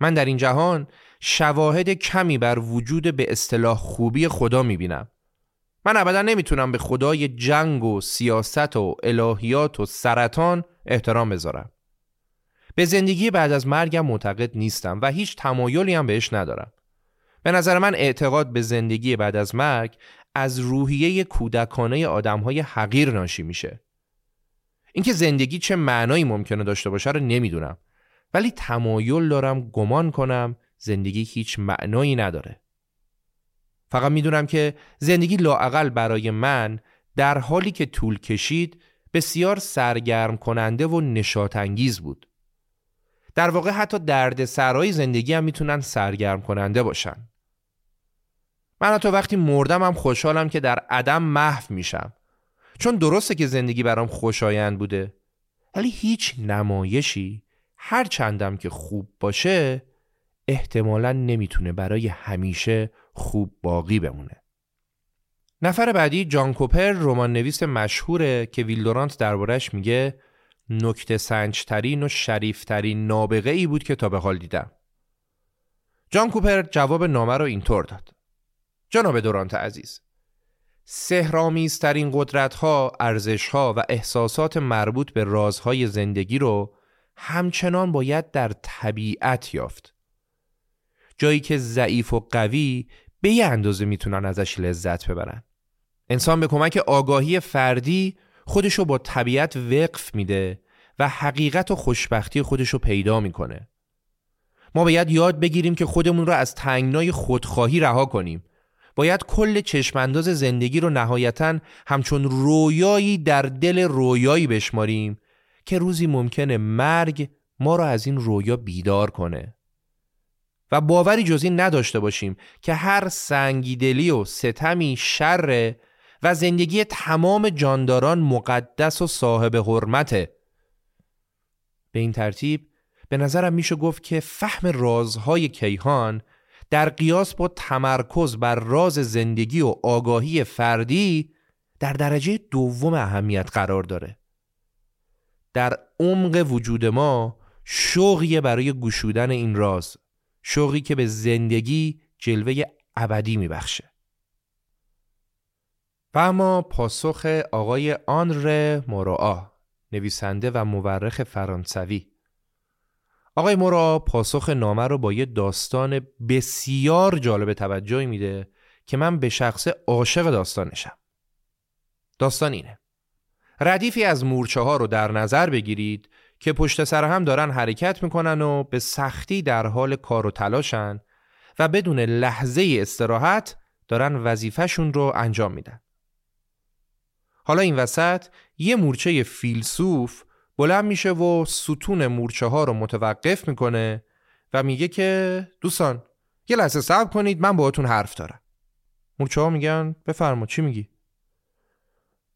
من در این جهان شواهد کمی بر وجود به اصطلاح خوبی خدا می‌بینم. من ابدا نمی‌تونم به خدای جنگ و سیاست و الهیات و سرطان احترام بذارم. به زندگی بعد از مرگم معتقد نیستم و هیچ تمایلی هم بهش ندارم. به نظر من اعتقاد به زندگی بعد از مرگ از روحیه کودکانه آدمهای حقیر ناشی میشه. اینکه زندگی چه معنایی ممکنه داشته باشه رو نمی‌دونم ولی تمایل دارم گمان کنم زندگی هیچ معنایی نداره. فقط می‌دونم که زندگی لاعقل برای من در حالی که طول کشید بسیار سرگرم کننده و نشاط انگیز بود. در واقع حتی درد سرای زندگی هم می‌تونن سرگرم کننده باشن من حتی وقتی مردم هم خوشحالم که در عدم محو میشم چون درسته که زندگی برام خوشایند بوده ولی هیچ نمایشی هر چندم که خوب باشه احتمالا نمی‌تونه برای همیشه خوب باقی بمونه نفر بعدی جان کوپر رمان نویس مشهوره که ویلدورانت دربارش میگه نکته سنجترین و شریفترین نابغه ای بود که تا به حال دیدم. جان کوپر جواب نامه رو اینطور داد. جناب دورانت عزیز سهرامیزترین ارزش ها و احساسات مربوط به رازهای زندگی رو همچنان باید در طبیعت یافت. جایی که ضعیف و قوی به یه اندازه می‌تونن ازش لذت ببرن. انسان به کمک آگاهی فردی خودشو با طبیعت وقف میده و حقیقت و خوشبختی خودشو پیدا می‌کنه ما باید یاد بگیریم که خودمون رو از تنگنای خودخواهی رها کنیم باید کل چشمانداز زندگی رو نهایتا همچون رویایی در دل رویایی بشماریم که روزی ممکنه مرگ ما رو از این رویا بیدار کنه. و باوری جزی نداشته باشیم که هر سنگیدلی و ستمی شر و زندگی تمام جانداران مقدس و صاحب حرمته به این ترتیب به نظرم میشه گفت که فهم رازهای کیهان در قیاس با تمرکز بر راز زندگی و آگاهی فردی در درجه دوم اهمیت قرار داره. در عمق وجود ما شوقی برای گشودن این راز شوقی که به زندگی جلوه ابدی میبخشه. و اما پاسخ آقای آنر موراآ نویسنده و مورخ فرانسوی. آقای مورا پاسخ نامه رو با یه داستان بسیار جالب توجهی میده که من به شخص عاشق داستانشم داستان اینه ردیفی از مورچه ها رو در نظر بگیرید که پشت سر هم دارن حرکت می‌کنن و به سختی در حال کار و تلاشن و بدون لحظه استراحت دارن وظیفهشون رو انجام میدن. حالا این وسط یه مورچه فیلسوف بلند میشه و ستون مورچه ها رو متوقف می‌کنه و میگه که دوستان یه لحظه صبر کنید من باهاتون حرف دارم. مورچه ها میگن بفرما چی میگی؟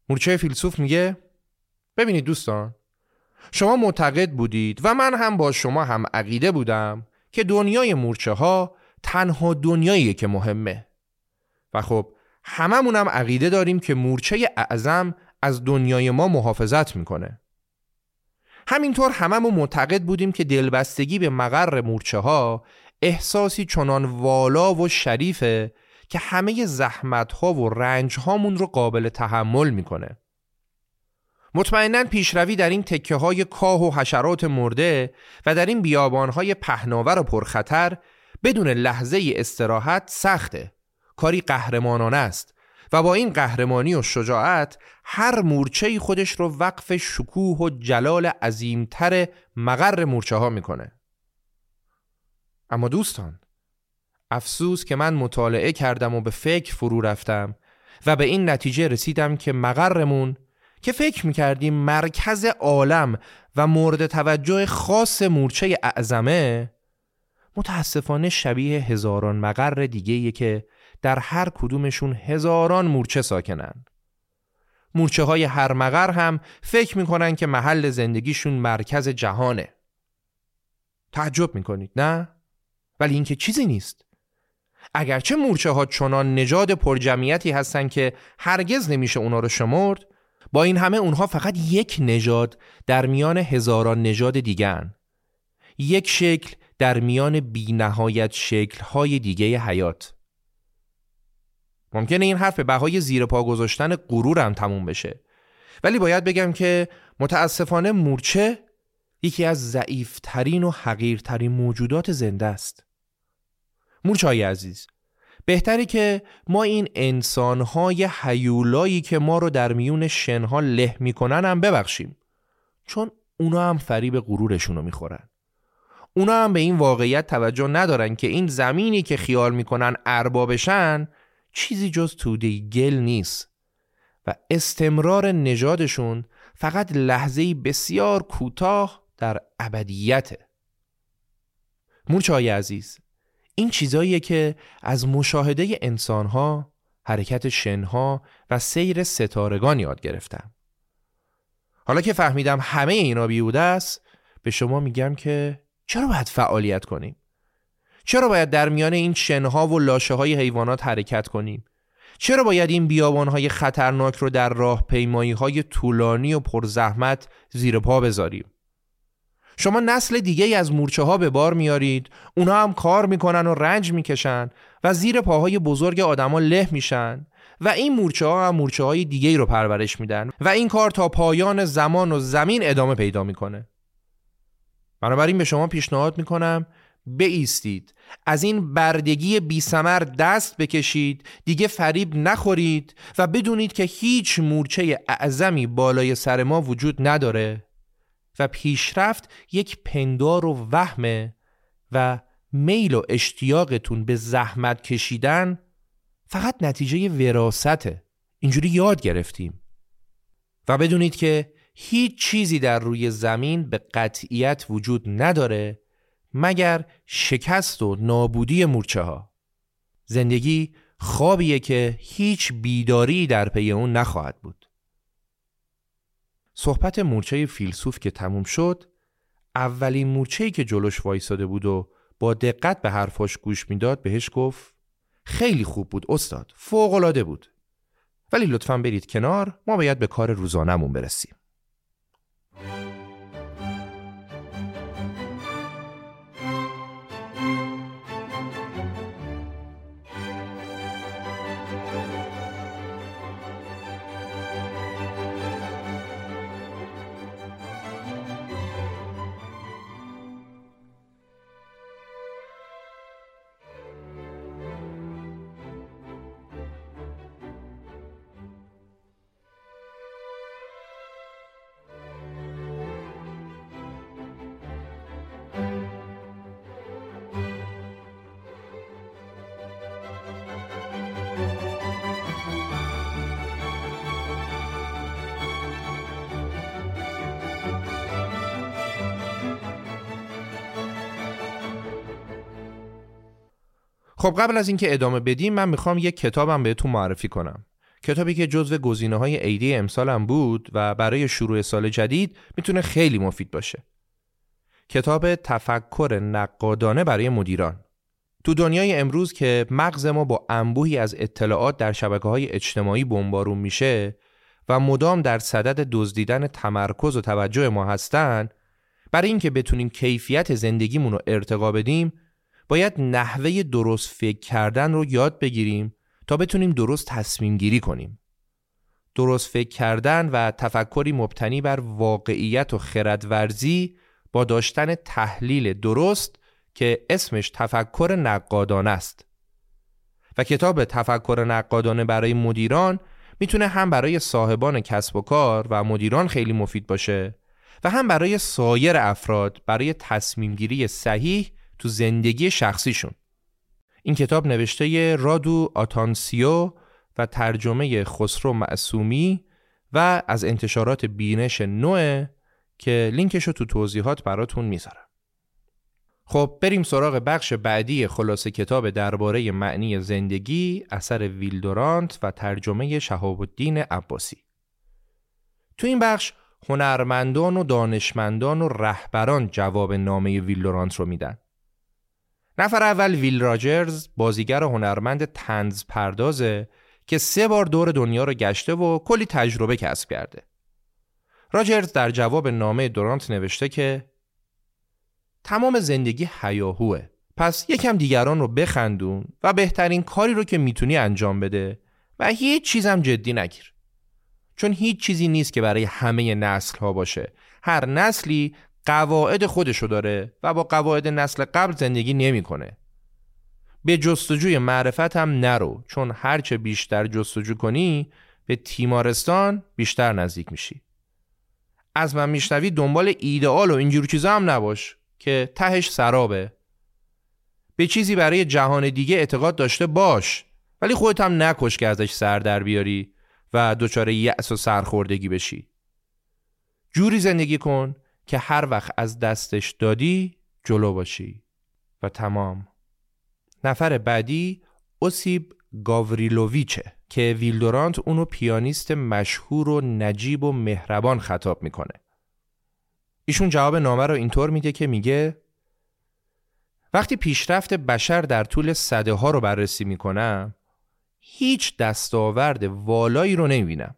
مورچه فیلسوف میگه ببینید دوستان شما معتقد بودید و من هم با شما هم عقیده بودم که دنیای مورچه ها تنها دنیاییه که مهمه و خب هممون هم عقیده داریم که مورچه اعظم از دنیای ما محافظت می‌کنه همینطور هممون معتقد بودیم که دلبستگی به مقر مورچه ها احساسی چنان والا و شریفه که همه زحمت ها و رنج هامون رو قابل تحمل می‌کنه. مطمئنا پیشروی در این تکه های کاه و حشرات مرده و در این بیابان های پهناور و پرخطر بدون لحظه استراحت سخته. کاری قهرمانانه است. و با این قهرمانی و شجاعت هر مورچه خودش رو وقف شکوه و جلال عظیمتر مقر مورچه ها می‌کنه. اما دوستان افسوس که من مطالعه کردم و به فکر فرو رفتم و به این نتیجه رسیدم که مقرمون که فکر می‌کردیم مرکز عالم و مورد توجه خاص مورچه اعظمه متاسفانه شبیه هزاران مقر دیگه که در هر کدومشون هزاران مورچه ساکنن. مورچه های هر مقر هم فکر می‌کنن که محل زندگیشون مرکز جهانه. تعجب می‌کنید نه؟ ولی اینکه چیزی نیست. اگرچه مورچه ها چنان نژاد پرجمعیتی هستن که هرگز نمیشه اونا رو شمرد با این همه اونها فقط یک نژاد در میان هزاران نژاد دیگن یک شکل در میان بی نهایت شکلهای دیگه حیات. ممکنه این حرف به بهای زیر پا گذاشتن غرورم تموم بشه. ولی باید بگم که متاسفانه مورچه یکی از ضعیفترین و حقیرترین موجودات زنده است. مورچه های عزیز بهتری که ما این انسانهای حیولایی که ما رو در میون شنها له می‌کنن هم ببخشیم. چون اونا هم فریب غرورشون رو می‌خورن. اونا هم به این واقعیت توجه ندارن که این زمینی که خیال می‌کنن اربابشن چیزی جز توده گل نیست و استمرار نژادشون فقط لحظه‌ای بسیار کوتاه در ابدیته مورچه عزیز این چیزاییه که از مشاهده انسانها، حرکت شنها و سیر ستارگان یاد گرفتم. حالا که فهمیدم همه اینا بیوده است به شما میگم که چرا باید فعالیت کنیم؟ چرا باید در میان این شنها و لاشه های حیوانات حرکت کنیم؟ چرا باید این بیابان های خطرناک رو در راه پیمایی های طولانی و پرزحمت زیر پا بذاریم؟ شما نسل دیگه از مورچه ها به بار میارید اونا هم کار می‌کنن و رنج می‌کشن و زیر پاهای بزرگ آدما له میشن و این مورچه ها هم مورچه های دیگه رو پرورش میدن و این کار تا پایان زمان و زمین ادامه پیدا می‌کنه بنابراین به شما پیشنهاد می‌کنم بیستید از این بردگی بی سمر دست بکشید دیگه فریب نخورید و بدونید که هیچ مورچه اعظمی بالای سر ما وجود نداره و پیشرفت یک پندار و وهمه و میل و اشتیاقتون به زحمت کشیدن فقط نتیجه وراسته اینجوری یاد گرفتیم. و بدونید که هیچ چیزی در روی زمین به قطعیت وجود نداره مگر شکست و نابودی مورچه ها زندگی خوابیه که هیچ بیداری در پی اون نخواهد بود. صحبت مورچه فیلسوف که تموم شد اولین مورچه‌ای که جلوش وایساده بود و با دقت به حرفاش گوش می‌داد بهش گفت خیلی خوب بود استاد فوقالعاده بود. ولی لطفا برید کنار ما باید به کار روزانمون برسیم. خب قبل از اینکه ادامه بدیم من می‌خوام یک کتابم بهتون معرفی کنم. کتابی که جزو گزینه های عیدی امسالم بود و برای شروع سال جدید می‌تونه خیلی مفید باشه. کتاب تفکر نقادانه برای مدیران. تو دنیای امروز که مغز ما با انبوهی از اطلاعات در شبکه های اجتماعی بمبارون میشه و مدام در صدد دزدیدن تمرکز و توجه ما هستن برای اینکه بتونیم کیفیت زندگیمون رو ارتقا بدیم باید نحوه درست فکر کردن رو یاد بگیریم تا بتونیم درست تصمیم گیری کنیم. درست فکر کردن و تفکری مبتنی بر واقعیت و خردورزی با داشتن تحلیل درست که اسمش تفکر نقادانه است. و کتاب تفکر نقادانه برای مدیران می‌تونه هم برای صاحبان کسب و کار و مدیران خیلی مفید باشه و هم برای سایر افراد برای تصمیم گیری صحیح تو زندگی شخصیشون. این کتاب نوشته رادو آتانسیو و ترجمه خسرو معصومی و از انتشارات بینش نوع که لینکش رو تو توضیحات براتون می‌ذارم. خب بریم سراغ بخش بعدی خلاصه کتاب درباره معنی زندگی اثر ویلدورانت و ترجمه شهاب الدین عباسی. تو این بخش هنرمندان و دانشمندان و رهبران جواب نامه ویلدورانت رو میدن. نفر اول ویل راجرز بازیگر هنرمند تنز پردازه که سه بار دور دنیا رو گشته و کلی تجربه کسب کرده. راجرز در جواب نامه دورانت نوشته که تمام زندگی حیاهوه. پس یکم دیگران رو بخندون و بهترین کاری رو که می‌تونی انجام بده و هیچ چیزم جدی نگیر. چون هیچ چیزی نیست که برای همه نسل ها باشه. هر نسلی قواعد خودشو داره و با قواعد نسل قبل زندگی نمی‌کنه. به جستجوی معرفت هم نرو چون هرچه بیشتر جستجو کنی به تیمارستان بیشتر نزدیک میشی. از من میشنوی دنبال ایدئال و اینجور چیزا هم نباش که تهش سرابه. به چیزی برای جهان دیگه اعتقاد داشته باش ولی خودت هم نکش که ازش سر در بیاری و دچار یأس و سرخوردگی بشی. جوری زندگی کن که هر وقت از دستش دادی جلو باشی. و تمام. نفر بعدی اوسیب گاوریلوویچه که ویلدورانت اونو پیانیست مشهور و نجیب و مهربان خطاب می‌کنه. ایشون جواب نامه رو اینطور میده که میگه وقتی پیشرفت بشر در طول صده ها رو بررسی می‌کنم هیچ دستاورد والایی رو نمی‌بینم.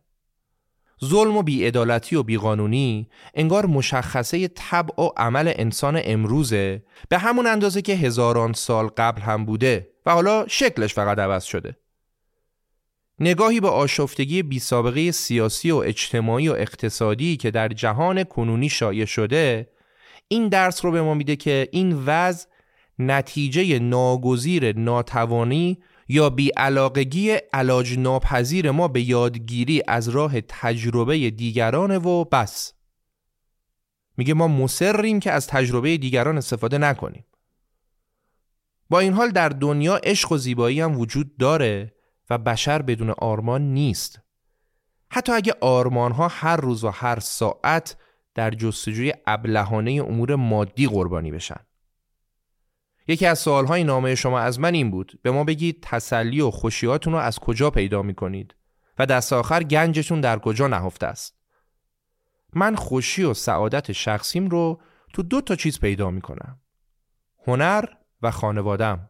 ظلم و بیعدالتی و بیقانونی انگار مشخصه طبع و عمل انسان امروزه به همون اندازه که هزاران سال قبل هم بوده و حالا شکلش فقط عوض شده. نگاهی به آشفتگی بی سابقه سیاسی و اجتماعی و اقتصادی که در جهان کنونی شایع شده این درس رو به ما میده که این وضع نتیجه ناگزیر ناتوانی یا بیعلاقگی علاج ناپذیر ما به یادگیری از راه تجربه دیگران و بس. میگه ما مصریم که از تجربه دیگران استفاده نکنیم. با این حال در دنیا عشق و زیبایی هم وجود داره و بشر بدون آرمان نیست. حتی اگه آرمان ها هر روز و هر ساعت در جستجوی ابلهانه امور مادی قربانی بشن. یکی از سوالهای نامه شما از من این بود. به ما بگید تسلی و خوشیاتون رو از کجا پیدا می کنید و دست آخر گنجتون در کجا نهفته است؟ من خوشی و سعادت شخصیم رو تو دو تا چیز پیدا می کنم هنر و خانوادم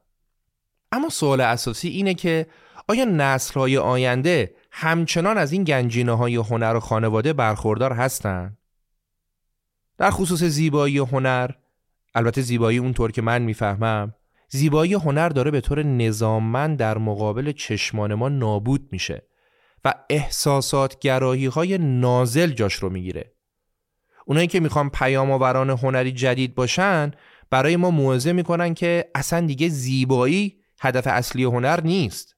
اما سوال اساسی اینه که آیا نسلهای آینده همچنان از این گنجینه های هنر و خانواده برخوردار هستند؟ در خصوص زیبایی هنر البته زیبایی اونطور که من می‌فهمم زیبایی هنر داره به طور نظاممند در مقابل چشمان ما نابود میشه و احساسات گراهی های نازل جاش رو می‌گیره. اونایی که می‌خوان پیام آوران هنری جدید باشن برای ما موعظه می‌کنن که اصلا دیگه زیبایی هدف اصلی هنر نیست.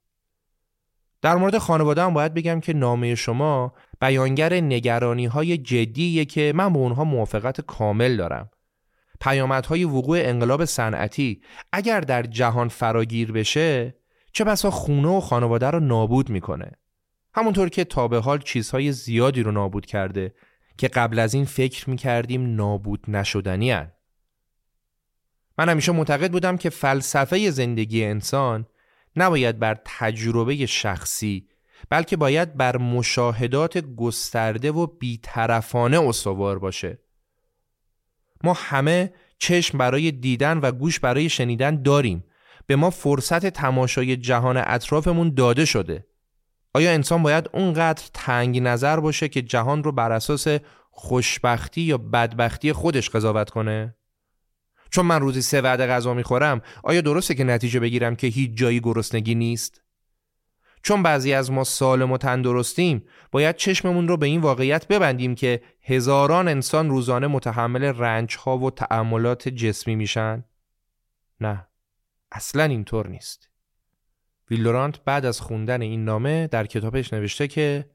در مورد خانواده هم باید بگم که نامه شما بیانگر نگرانی های جدیه که من با اونها موافقت کامل دارم. پیامدهای وقوع انقلاب صنعتی. اگر در جهان فراگیر بشه چه بسا خونه و خانواده رو نابود می‌کنه. همونطور که تا به حال چیزهای زیادی رو نابود کرده که قبل از این فکر می‌کردیم نابود نشدنی هن. من همیشه معتقد بودم که فلسفه زندگی انسان نباید بر تجربه شخصی بلکه باید بر مشاهدات گسترده و بیطرفانه استوار باشه. ما همه چشم برای دیدن و گوش برای شنیدن داریم به ما فرصت تماشای جهان اطرافمون داده شده آیا انسان باید اونقدر تنگ نظر باشه که جهان رو بر اساس خوشبختی یا بدبختی خودش قضاوت کنه؟ چون من روزی سه وعده غذا می‌خورم آیا درسته که نتیجه بگیرم که هیچ جایی گرسنگی نیست؟ چون بعضی از ما سالم و تندرستیم باید چشممون رو به این واقعیت ببندیم که هزاران انسان روزانه متحمل رنج ها و تعملات جسمی میشن؟ نه اصلا اینطور نیست ویلورانت بعد از خوندن این نامه در کتابش نوشته که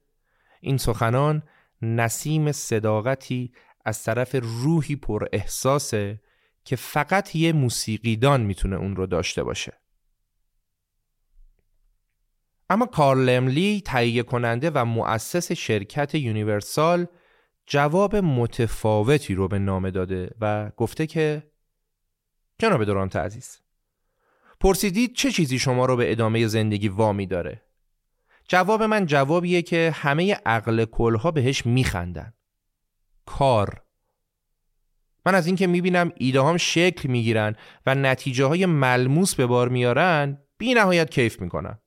این سخنان نسیم صداقتی از طرف روحی پر احساسه که فقط یه موسیقیدان می‌تونه اون رو داشته باشه. اما کارل لملی تهیه کننده و مؤسس شرکت یونیورسال جواب متفاوتی رو به نامه داده و گفته که جناب دورانت عزیز پرسیدید چه چیزی شما رو به ادامه زندگی وامی داره؟ جواب من جوابیه که همه عقل کلها بهش میخندن. کار. من از اینکه می‌بینم ایده هام شکل می‌گیرن و نتیجه های ملموس به بار میارن بی نهایت کیف می‌کنم.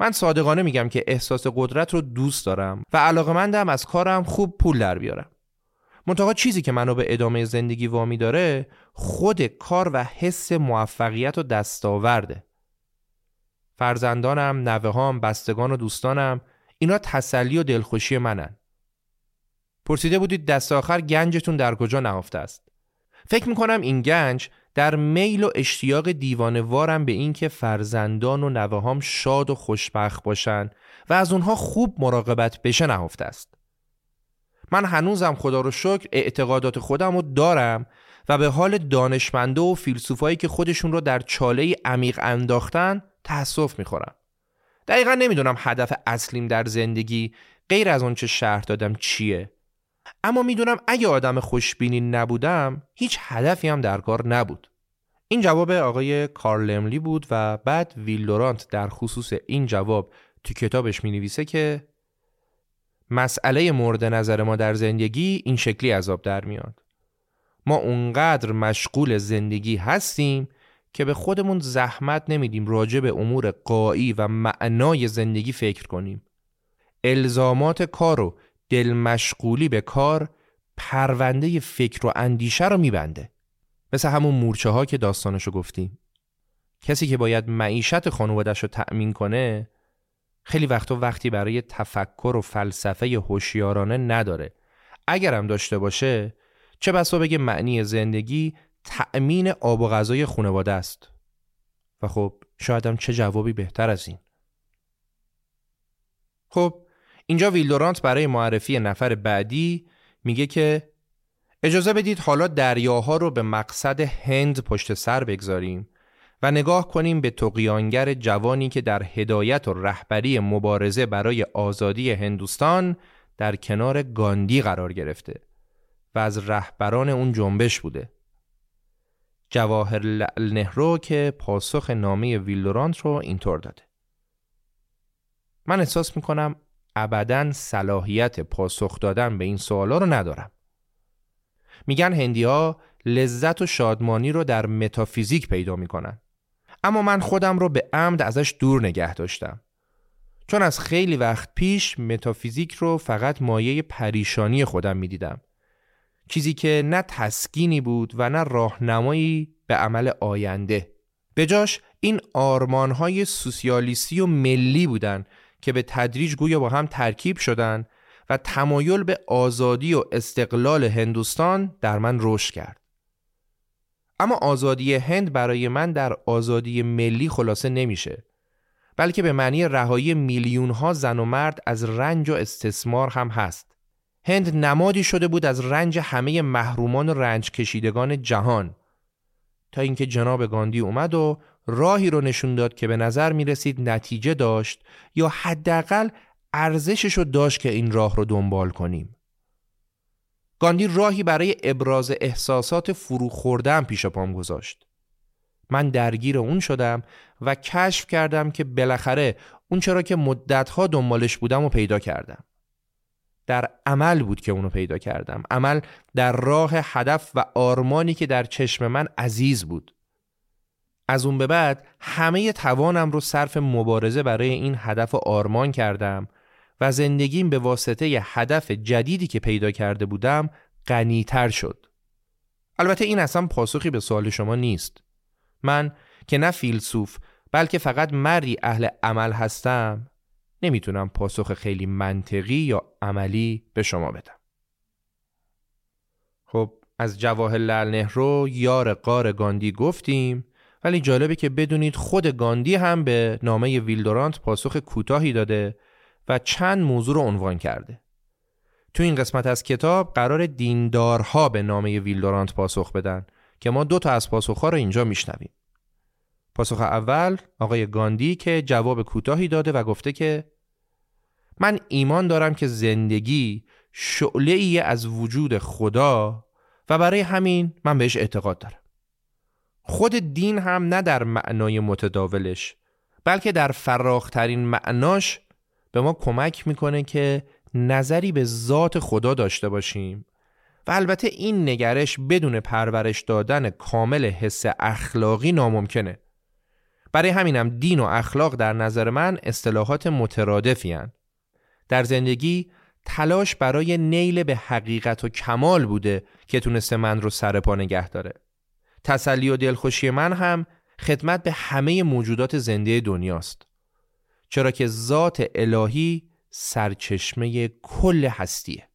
من صادقانه میگم که احساس قدرت رو دوست دارم و علاقمندم از کارم خوب پول در بیارم. منتها چیزی که منو به ادامه زندگی وامی داره خود کار و حس موفقیت و دستاورده. فرزندانم، نوهام، بستگان و دوستانم اینا تسلی و دلخوشی منن. پرسیده بودید دست آخر گنجتون در کجا نهفته است؟ فکر می‌کنم این گنج در میل و اشتیاق دیوانوارم به اینکه فرزندان و نوهام شاد و خوشبخت باشن و از اونها خوب مراقبت بشه نهفته است. من هنوزم خدا رو شکر اعتقادات خودم رو دارم و به حال دانشمنده و فیلسوفایی که خودشون رو در چاله عمیق انداختن تأسف می‌خورم. دقیقا نمی‌دونم هدف اصلیم در زندگی غیر از آنچه شهر دادم چیه. اما می‌دونم اگه آدم خوشبینی نبودم هیچ هدفی هم در کار نبود. این جواب آقای کارلملی بود و بعد ویلدورانت در خصوص این جواب تو کتابش می نویسه که مسئله مورد نظر ما در زندگی این شکلی عذاب در میاد. ما اونقدر مشغول زندگی هستیم که به خودمون زحمت نمیدیم راجع به امور قایی و معنای زندگی فکر کنیم. الزامات کار و دل مشغولی به کار پرونده فکر و اندیشه رو میبنده. مثل همون مورچه ها که داستانشو گفتیم. کسی که باید معیشت خانوادش رو تأمین کنه خیلی وقتا وقتی برای تفکر و فلسفه هوشیارانه نداره. اگرم داشته باشه چه بسا بگه معنی زندگی تأمین آب و غذای خانواده است. و خب شایدم چه جوابی بهتر از این. خب اینجا ویلدورانت برای معرفی نفر بعدی میگه که اجازه بدید حالا دریاها رو به مقصد هند پشت سر بگذاریم و نگاه کنیم به تقیانگر جوانی که در هدایت و رهبری مبارزه برای آزادی هندوستان در کنار گاندی قرار گرفته و از رهبران اون جنبش بوده. جواهر لعل نهرو که پاسخ نامه ویلدورانت رو اینطور داده. من احساس می‌کنم ابدا صلاحیت پاسخ دادن به این سوالا رو ندارم. میگن هندی ها لذت و شادمانی رو در متافیزیک پیدا می‌کنن. اما من خودم رو به عمد ازش دور نگه داشتم. چون از خیلی وقت پیش متافیزیک رو فقط مایه پریشانی خودم می‌دیدم. چیزی که نه تسکینی بود و نه راهنمایی به عمل آینده. به جاش این آرمانهای سوسیالیستی و ملی بودن که به تدریج گویا با هم ترکیب شدن و تمایل به آزادی و استقلال هندوستان در من رشد کرد. اما آزادی هند برای من در آزادی ملی خلاصه نمیشه بلکه به معنی رهایی میلیون ها زن و مرد از رنج و استثمار هم هست. هند نمادی شده بود از رنج همه محرومان و رنج کشیدگان جهان. تا اینکه جناب گاندی اومد و راهی رو نشون داد که به نظر می رسید نتیجه داشت یا حداقل ارزشش رو داشت که این راه رو دنبال کنیم گاندی راهی برای ابراز احساسات فرو خوردم پیش پام گذاشت. من درگیر اون شدم و کشف کردم که بالاخره اون چرا که مدتها دنبالش بودم و پیدا کردم. در عمل بود که اونو پیدا کردم. عمل در راه هدف و آرمانی که در چشم من عزیز بود. از اون به بعد همه توانم رو صرف مبارزه برای این هدف و آرمان کردم و زندگیم به واسطه هدف جدیدی که پیدا کرده بودم غنیتر شد. البته این اصلا پاسخی به سوال شما نیست. من که نه فیلسوف بلکه فقط مری اهل عمل هستم نمی‌تونم پاسخ خیلی منطقی یا عملی به شما بدم. خب از جواهر لال نهرو یار قار گاندی گفتیم ولی جالبه که بدونید خود گاندی هم به نامه ویلدورانت پاسخ کوتاهی داده و چند موضوع رو عنوان کرده. تو این قسمت از کتاب قرار دیندارها به نامه ویلدورانت پاسخ بدن که ما دو تا از پاسخها رو اینجا میشنویم. پاسخ اول آقای گاندی که جواب کوتاهی داده و گفته که من ایمان دارم که زندگی شعله ای از وجود خدا و برای همین من بهش اعتقاد دارم. خود دین هم نه در معنای متداولش بلکه در فراخترین معناش به ما کمک می‌کنه که نظری به ذات خدا داشته باشیم. و البته این نگرش بدون پرورش دادن کامل حس اخلاقی ناممکنه. برای همینم دین و اخلاق در نظر من اصطلاحات مترادفی در زندگی تلاش برای نیل به حقیقت و کمال بوده که تونسته من رو سر پا نگه داره. تسلی و دلخوشی من هم خدمت به همه موجودات زنده دنیاست. چرا که ذات الهی سرچشمه کل هستیه.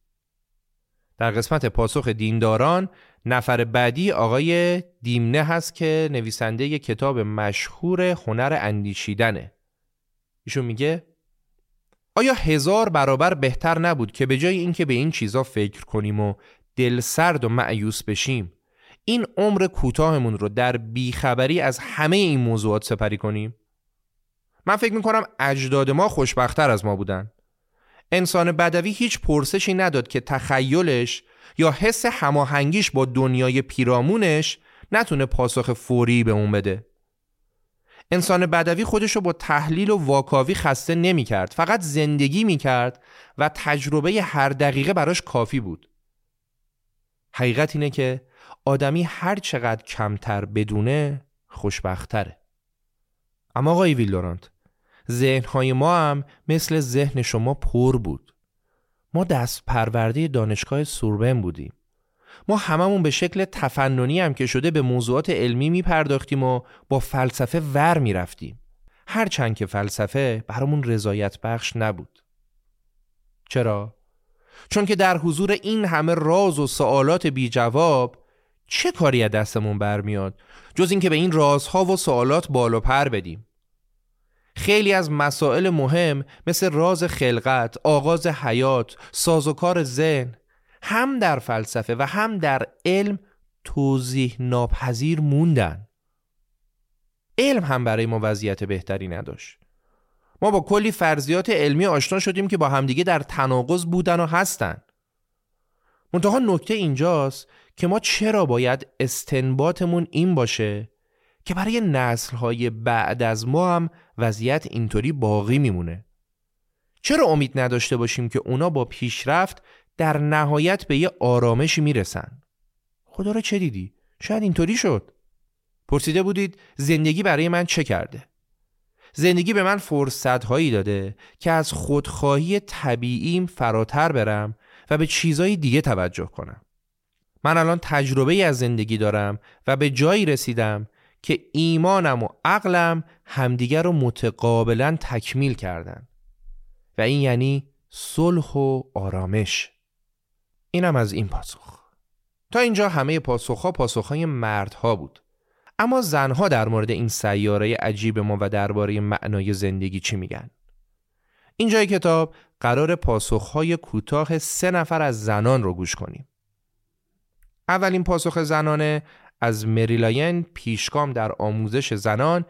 در قسمت پاسخ دینداران نفر بعدی آقای دیمنه هست که نویسنده کتاب مشهور هنر اندیشیدنه. ایشون میگه آیا هزار برابر بهتر نبود که به جای اینکه به این چیزا فکر کنیم و دل سرد و معیوس بشیم این عمر کوتاهمون رو در بیخبری از همه این موضوعات سپری کنیم؟ من فکر می‌کنم اجداد ما خوشبختتر از ما بودن. انسان بدوی هیچ پرسشی نداد که تخیلش یا حس هماهنگیش با دنیای پیرامونش نتونه پاسخ فوری به اون بده. انسان بدوی خودشو با تحلیل و واکاوی خسته نمی کرد فقط زندگی می کرد و تجربه هر دقیقه براش کافی بود. حقیقت اینه که آدمی هر چقدر کمتر بدونه خوشبختره. اما آقای ویلورانت ذهنهای ما هم مثل ذهن شما پر بود. ما دست پرورده دانشگاه سوربن بودیم. ما هممون به شکل تفننی هم که شده به موضوعات علمی می پرداختیم و با فلسفه ور می رفتیم هرچند که فلسفه برامون رضایت بخش نبود. چرا؟ چون که در حضور این همه راز و سوالات بی جواب چه کاری از دستمون برمیاد؟ جز اینکه به این رازها و سوالات بال و پر بدیم. خیلی از مسائل مهم مثل راز خلقت، آغاز حیات، سازوکار ذهن هم در فلسفه و هم در علم توضیح ناپذیر موندن. علم هم برای ما وضعیت بهتری نداشت. ما با کلی فرضیات علمی آشنا شدیم که با همدیگه در تناقض بودن و هستن. منتها نکته اینجاست که ما چرا باید استنباطمون این باشه که برای نسلهای بعد از ما هم وضعیت اینطوری باقی میمونه چرا امید نداشته باشیم که اونا با پیشرفت در نهایت به یه آرامشی می‌رسن خدا را چه دیدی؟ شاید اینطوری شد پرسیده بودید زندگی برای من چه کرده؟ زندگی به من فرصت هایی داده که از خودخواهی طبیعیم فراتر برم و به چیزهای دیگه توجه کنم من الان تجربه از زندگی دارم و به جایی رسیدم که ایمانم و عقلم همدیگر رو متقابلا تکمیل کردن. و این یعنی صلح و آرامش. اینم از این پاسخ. تا اینجا همه پاسخها پاسخهای مردها بود. اما زنها در مورد این سیاره عجیب ما و درباره معنای زندگی چی میگن؟ اینجای کتاب قرار پاسخهای کوتاه سه نفر از زنان رو گوش کنیم. اولین پاسخ زنانه از مریلاین پیشگام در آموزش زنان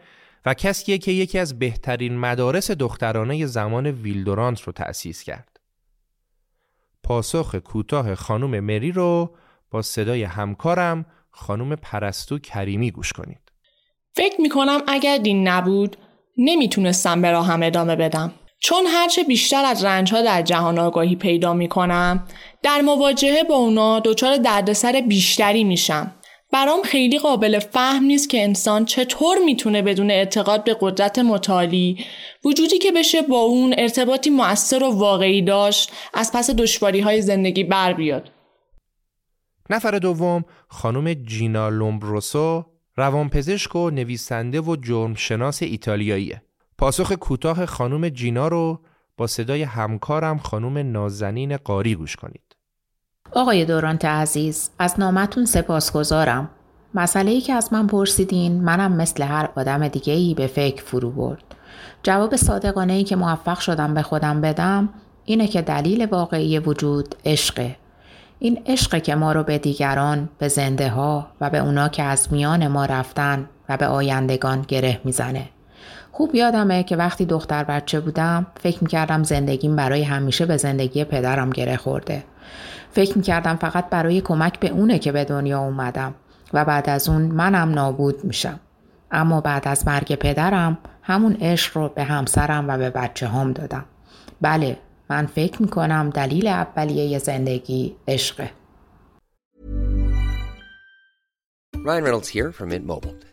و کسیه که یکی از بهترین مدارس دخترانه زمان ویلدورانت رو تأسیس کرد. پاسخ کوتاه خانم مری رو با صدای همکارم خانم پرستو کریمی گوش کنید.
فکر می‌کنم اگر دین نبود نمی‌تونستم به راهم ادامه بدم. چون هرچه بیشتر از رنجها در جهان آگاهی پیدا می‌کنم در مواجهه با اونا دچار دردسر بیشتری میشم. برام خیلی قابل فهم نیست که انسان چطور می‌تونه بدون اعتقاد به قدرت متعالی وجودی که بشه با اون ارتباطی مؤثر و واقعی داشت از پس دشواری های زندگی بر بیاد.
نفر دوم خانم جینا لومبروسو روانپزشک و نویسنده و جرمشناس ایتالیاییه. پاسخ کوتاه خانم جینا رو با صدای همکارم خانم نازنین قاری گوش کنید.
آقای دورانت عزیز از نامتون سپاسگزارم. مسئله ای که از من پرسیدین منم مثل هر آدم دیگه ای به فکر فرو برد. جواب صادقانه ای که موفق شدم به خودم بدم اینه که دلیل واقعی وجود عشقه. این عشق که ما رو به دیگران، به زنده ها و به اونا که از میان ما رفتن و به آیندگان گره می‌زنه. خوب یادمه که وقتی دختر بچه بودم فکر می‌کردم زندگیم برای همیشه به زندگی پدرم گره خورده. فکر می‌کردم فقط برای کمک به اونه که به دنیا اومدم و بعد از اون منم نابود میشم. اما بعد از مرگ پدرم همون عشق رو به همسرم و به بچه هم دادم. بله من فکر می‌کنم دلیل اولیه زندگی عشقه.
Ryan Reynolds here from Mint Mobile.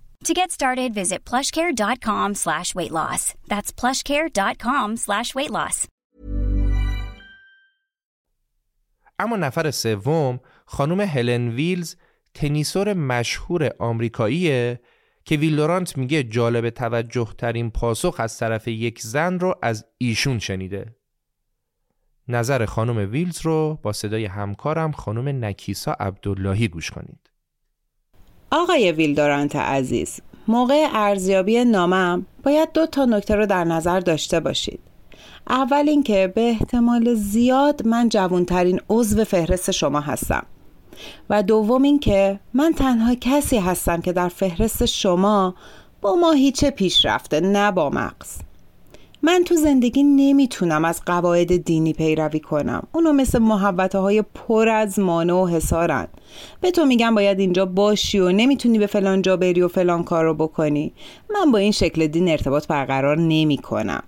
To get started, visit plushcare.com slash weight loss. That's plushcare.com slash weight loss.
اما نفر سوم خانم هلن ویلز تنیسور مشهور آمریکاییه که ویلدورانت میگه جالب توجه ترین پاسخ از طرف یک زن رو از ایشون شنیده. نظر خانم ویلز رو با صدای همکارم خانم نکیسا عبداللهی گوش کنید.
آقای ویلدورانت عزیز موقع ارزیابی نامم باید دو تا نکته رو در نظر داشته باشید. اول اینکه به احتمال زیاد من جوانترین عضو فهرست شما هستم. و دوم اینکه من تنها کسی هستم که در فهرست شما با ماهیچه پیش رفته نه با مغز. من تو زندگی نمی‌تونم از قواعد دینی پیروی کنم. اونو مثل محوطه های پر از مانع و حسارن به تو میگم باید اینجا باشی و نمی‌تونی به فلان جا بری و فلان کار رو بکنی. من با این شکل دین ارتباط برقرار نمی کنم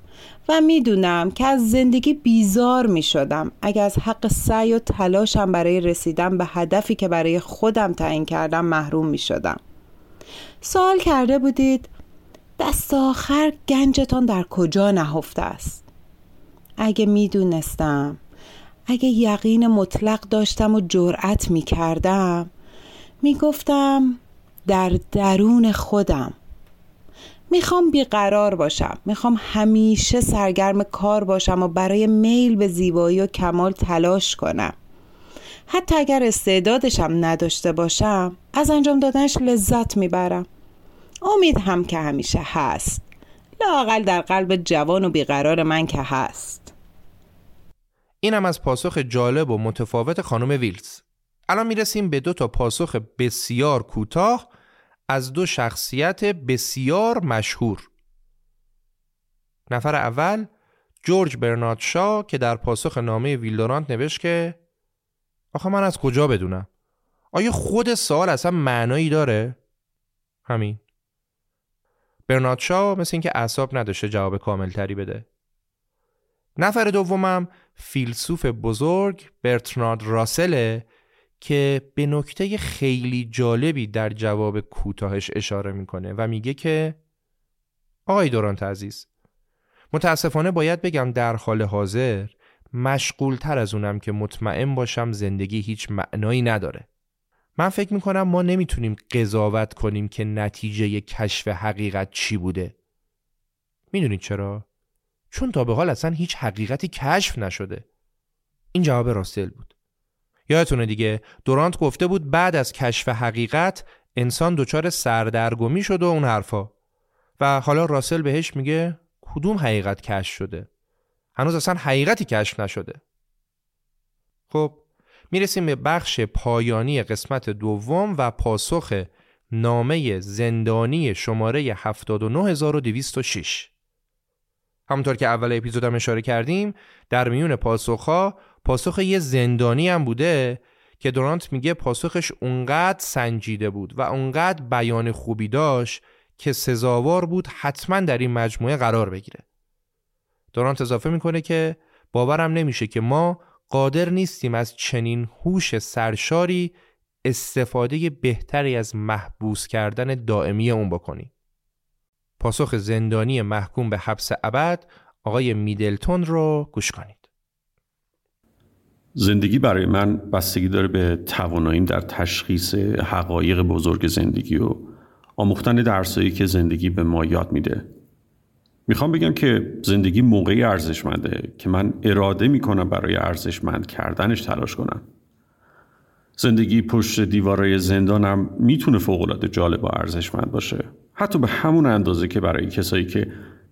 و می‌دونم که از زندگی بیزار می شدم اگر از حق سعی و تلاشم برای رسیدن به هدفی که برای خودم تعیین کردم محروم می شدم سوال کرده بودید دست آخر گنجتان در کجا نهفته است؟ اگه می‌دونستم اگه یقین مطلق داشتم و جرأت می کردم می گفتم در درون خودم. می‌خوام بیقرار باشم می‌خوام همیشه سرگرم کار باشم و برای میل به زیبایی و کمال تلاش کنم. حتی اگر استعدادشم نداشته باشم از انجام دادنش لذت می‌برم. امید هم که همیشه هست. لاقل در قلب جوان و بیقرار من که هست.
اینم از پاسخ جالب و متفاوت خانم ویلز. الان می‌رسیم به دو تا پاسخ بسیار کوتاه از دو شخصیت بسیار مشهور. نفر اول جورج برنارد شا که در پاسخ نامه ویلدورانت نوشت که آخه من از کجا بدونم؟ آیا خود سوال اصلا معنایی داره؟ همین. برنارد شا مثل اینکه اعصاب نداشته جواب کامل تری بده. نفر دومم فیلسوف بزرگ برتراند راسله که به نکته خیلی جالبی در جواب کوتاهش اشاره می‌کنه و میگه که آقای دورانت عزیز متاسفانه باید بگم در حال حاضر مشغول تر از اونم که مطمئن باشم زندگی هیچ معنایی نداره. من فکر می‌کنم ما نمی‌تونیم قضاوت کنیم که نتیجه کشف حقیقت چی بوده. می‌دونید چرا؟ چون تا به حال اصلا هیچ حقیقتی کشف نشده. این جواب راستل بود. یادتونه دیگه دورانت گفته بود بعد از کشف حقیقت انسان دچار سردرگمی شد و اون حرفا. و حالا راسل بهش میگه کدوم حقیقت کشف شده؟ هنوز اصلا حقیقتی کشف نشده. خب می‌رسیم به بخش پایانی قسمت دوم و پاسخ نامه زندانی شماره 79206 همونطور که اول اپیزودم اشاره کردیم در میون پاسخها پاسخ یه زندانی هم بوده که دورانت میگه پاسخش اونقدر سنجیده بود و اونقدر بیان خوبی داشت که سزاوار بود حتما در این مجموعه قرار بگیره. دورانت اضافه می‌کنه که باورم نمیشه که ما قادر نیستیم از چنین هوش سرشاری استفاده بهتری از محبوس کردن دائمی اون بکنیم. پاسخ زندانی محکوم به حبس ابد آقای میدلتون رو گوش کنید.
زندگی برای من بستگی داره به تواناییم در تشخیص حقایق بزرگ زندگی و آموختن درسایی که زندگی به ما یاد میده. می‌خوام بگم که زندگی موقعی ارزشمنده که من اراده می‌کنم برای ارزشمند کردنش تلاش کنم. زندگی پشت دیوارای زندانم می‌تونه فوقالعاده جالب و ارزشمند باشه. حتی به همون اندازه که برای کسایی که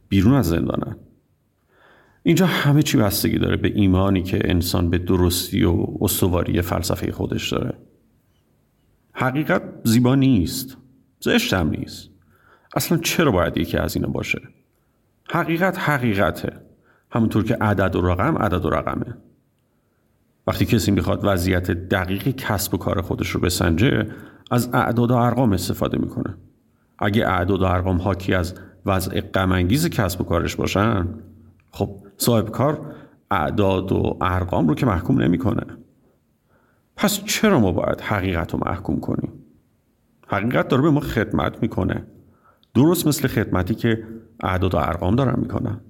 بیرون از زندانن. اینجا همه چی بستگی داره به ایمانی که انسان به درستی و استواری فلسفه خودش داره. حقیقت زیبا نیست. زشت نیست. اصلا چرا باید یکی از اینا باشه؟ حقیقت حقیقته. همونطور که عدد و رقم عدد و رقمه. وقتی کسی می‌خواد وضعیت دقیق کسب و کار خودش رو بسنجه از اعداد و ارقام استفاده می‌کنه. اگه اعداد و ارقام حاکی از وضع غمانگیز کسب و کارش باشن خب صاحب کار اعداد و ارقام رو که محکوم نمی‌کنه. پس چرا ما باید حقیقت رو محکوم کنیم؟ حقیقت داره به ما خدمت می‌کنه. درست مثل خدمتی که اعداد و ارقام دارن می‌کنن.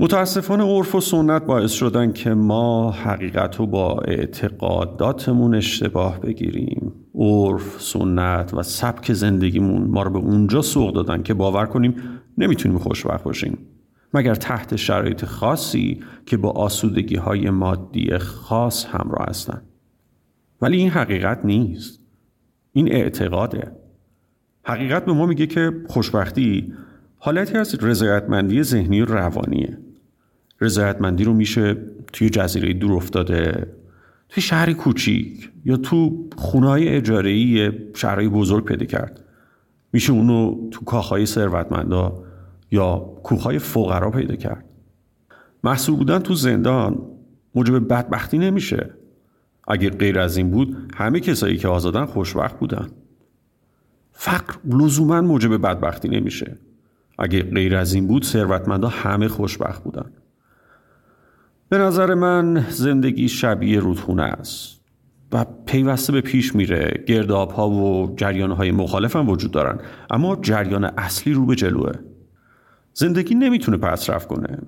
متاسفانه عرف و سنت باعث شدن که ما حقیقت رو با اعتقاداتمون اشتباه بگیریم. عرف، سنت و سبک زندگیمون ما رو به اونجا سوق دادن که باور کنیم نمی‌تونیم خوشبخت باشیم. مگر تحت شرایط خاصی که با آسودگی های مادی خاص همراه هستن. ولی این حقیقت نیست. این اعتقاده. حقیقت به ما میگه که خوشبختی حالتی از رضایتمندی ذهنی و روانیه. رضایتمندی رو میشه توی جزیره دور افتاده توی شهری کوچیک یا تو خونهای اجارهی شهرهای بزرگ پیدا کرد. میشه اونو تو کاخهای ثروتمندا یا کوخهای فقرا پیدا کرد. محصول بودن تو زندان موجب بدبختی نمیشه. اگه غیر از این بود همه کسایی که آزادن خوشبخت بودن. فقر لزوما موجب بدبختی نمیشه. اگه غیر از این بود ثروتمندا همه خوشبخت بودن. به نظر من زندگی شبیه رودخونه است و پیوسته به پیش میره. گرداب ها و جریان های مخالف هم وجود دارن اما جریان اصلی رو به جلوه. زندگی نمی‌تونه پس کنه.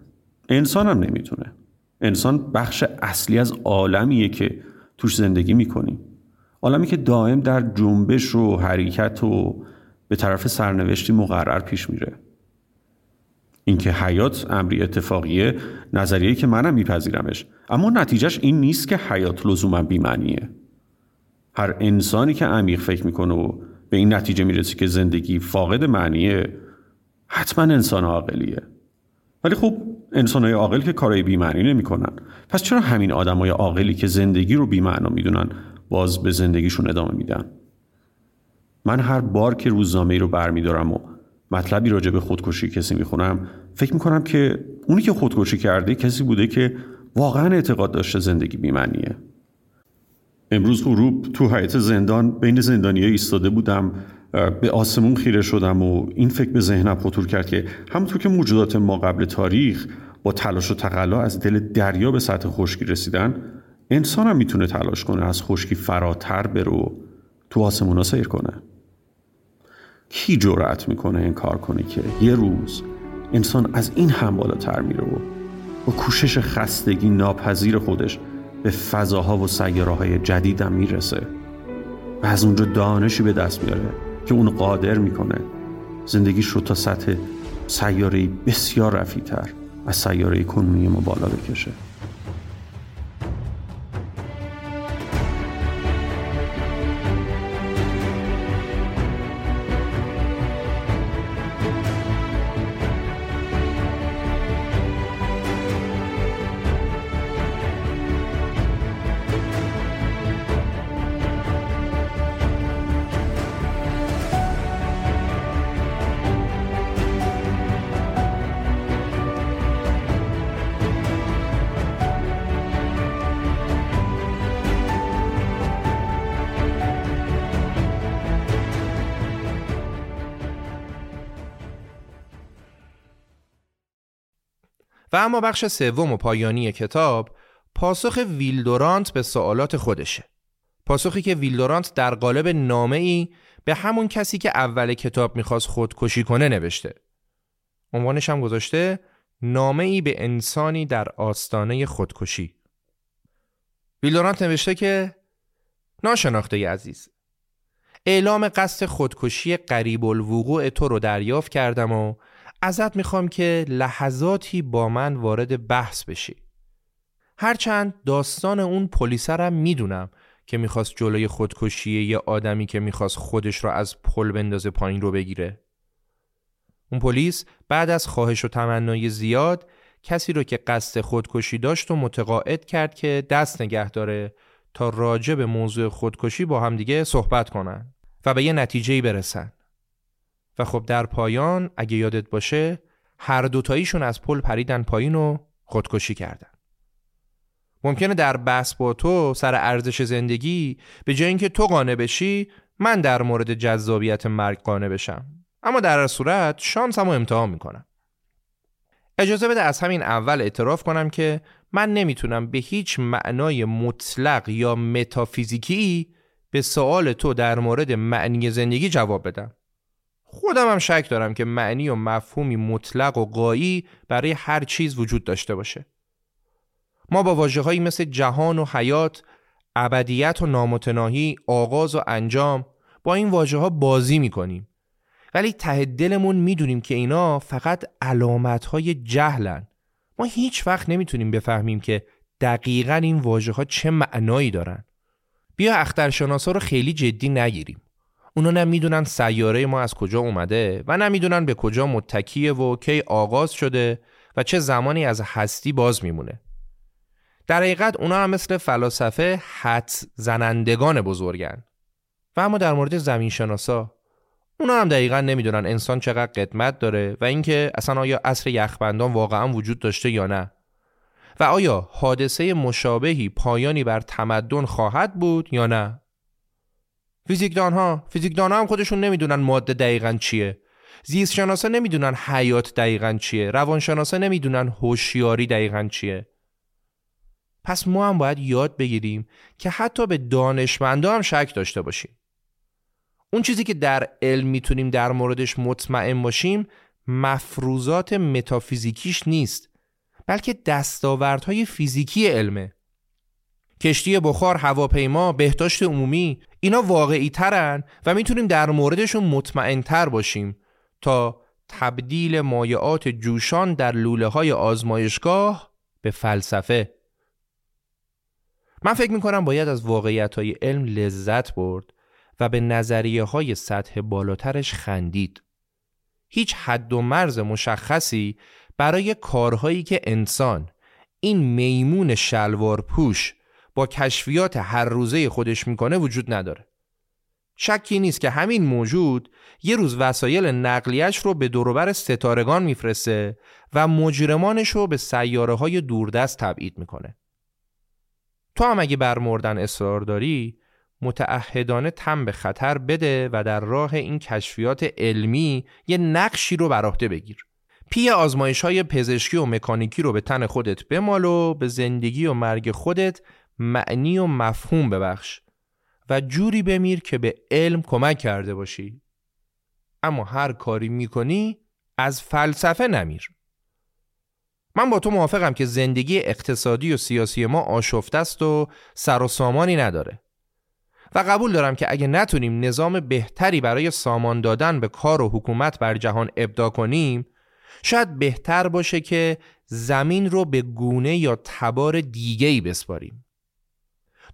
انسان هم نمی‌تونه. انسان بخش اصلی از عالمیه که توش زندگی می‌کنیم عالمی که دائم در جنبش و حرکت و به طرف سرنوشتی مقرر پیش میره. اینکه حیات امری اتفاقیه نظریه که منم میپذیرمش. اما نتیجهش این نیست که حیات لزوما بیمعنیه. هر انسانی که عمیق فکر می‌کنه و به این نتیجه می‌رسه که زندگی فاقد معنیه حتما انسان عاقلیه. ولی خب های عاقل که کارهای بیمعنی نمی‌کنن. پس چرا همین آدمای عاقلی که زندگی رو بیمعنا می‌دونن باز به زندگیشون ادامه میدن. من هر بار که روزنامه رو برمیدارم و مطلبی راجع به خودکشی کسی می‌خونم فکر می‌کنم که اونی که خودکشی کرده کسی بوده که واقعا اعتقاد داشته زندگی بیمعنیه. امروز غروب تو حیات زندان بین زندانی ایستاده بودم به آسمون خیره شدم و این فکر به ذهنم خطور کرد که همونطور که موجودات ما قبل تاریخ با تلاش و تقلا از دل دریا به سطح خشکی رسیدن انسان هم می‌تونه تلاش کنه از خشکی فراتر برو تو آسمونا سیر کنه. کی جرأت می‌کنه این کار کنه که یه روز انسان از این هم بالاتر میره و با کوشش خستگی ناپذیر خودش به فضاها و سیاره جدیدم می‌رسه و از اونجا دانشی به دست میاره که اون قادر می‌کنه زندگیش رو تا سطح سیاره بسیار رفیتر از سیاره کنونی ما بالا بکشه.
اما بخش سوم و پایانی کتاب پاسخ ویلدورانت به سوالات خودشه. پاسخی که ویلدورانت در قالب نامه ای به همون کسی که اول کتاب می‌خواست خودکشی کنه نوشته. عنوانش هم گذاشته نامه ای به انسانی در آستانه خودکشی. ویلدورانت نوشته که ناشناخته عزیز اعلام قصد خودکشی قریب الوقوع تو رو دریافت کردم و ازت می‌خوام که لحظاتی با من وارد بحث بشی. هرچند داستان اون پلیسرم می‌دونم که می‌خواست جلوی خودکشی یه آدمی که می‌خواست خودش را از پل بندازه پایین رو بگیره. اون پلیس بعد از خواهش و تمنای زیاد کسی رو که قصد خودکشی داشت و متقاعد کرد که دست نگه داره تا راجع به موضوع خودکشی با همدیگه صحبت کنن و به یه نتیجه برسن. و خب در پایان اگه یادت باشه هر دوتاییشون از پل پریدن پایین و خودکشی کردن. ممکنه در بحث با تو سر ارزش زندگی به جای اینکه تو قانع بشی من در مورد جذابیت مرگ قانع بشم. اما در صورت شانسمو امتحان می‌کنم. اجازه بده از همین اول اعتراف کنم که من نمی‌تونم به هیچ معنای مطلق یا متافیزیکی به سوال تو در مورد معنی زندگی جواب بدم. خودم هم شک دارم که معنی و مفهومی مطلق و قایی برای هر چیز وجود داشته باشه. ما با واجه مثل جهان و حیات ابدیت و نامتناهی آغاز و انجام با این واجه ها بازی می‌کنیم. ولی ته دلمون می‌دونیم که اینا فقط علامت های جهلن. ما هیچ وقت نمی‌تونیم بفهمیم که دقیقا این واجه ها چه معنایی دارن. بیا اخترشناسا رو خیلی جدی نگیریم. اونا نه می‌دونن سیاره ما از کجا اومده و نه می‌دونن به کجا متکیه و کی آغاز شده و چه زمانی از هستی باز میمونه. در حقیقت اونا هم مثل فلاسفه حد زنندگان بزرگن. و اما در مورد زمین شناسا اونا هم دقیقا نمی‌دونن انسان چقدر قدمت داره و اینکه اصلا آیا عصر یخبندان واقعا وجود داشته یا نه. و آیا حادثه مشابهی پایانی بر تمدن خواهد بود یا نه. فیزیکدان ها فیزیکدان هم خودشون نمی‌دونن ماده دقیقا چیه. زیست شناسا نمی‌دونن حیات دقیقا چیه. روانشناسا نمی‌دونن هوشیاری دقیقا چیه. پس ما هم باید یاد بگیریم که حتی به دانشمندا هم شک داشته باشیم. اون چیزی که در علم می‌تونیم در موردش مطمئن باشیم مفروضات متافیزیکیش نیست بلکه دستاوردهای فیزیکی علمه. کشتی بخار هواپیما بهداشت عمومی اینا واقعی ترن و می‌تونیم در موردشون مطمئن تر باشیم تا تبدیل مایعات جوشان در لوله های آزمایشگاه به فلسفه. من فکر می‌کنم باید از واقعیت های علم لذت برد و به نظریه های سطح بالاترش خندید. هیچ حد و مرز مشخصی برای کارهایی که انسان این میمون شلوار پوش با کشفیات هر روزه خودش می‌کنه وجود نداره. شکی نیست که همین موجود یه روز وسایل نقلیش رو به دوروبر ستارگان میفرسته و مجرمانش رو به سیاره های دوردست تبعید می‌کنه. تو هم اگه بر مردن اصرار داری متعهدانه تم به خطر بده و در راه این کشفیات علمی یه نقشی رو بر عهده بگیر. پی آزمایش های پزشکی و مکانیکی رو به تن خودت بمال و به زندگی و مرگ خودت معنی و مفهوم ببخش و جوری بمیر که به علم کمک کرده باشی. اما هر کاری می‌کنی از فلسفه نمیر. من با تو موافقم که زندگی اقتصادی و سیاسی ما آشفته است و سر و سامانی نداره. و قبول دارم که اگه نتونیم نظام بهتری برای سامان دادن به کار و حکومت بر جهان ابدا کنیم شاید بهتر باشه که زمین رو به گونه یا تبار دیگه ای بسپاریم.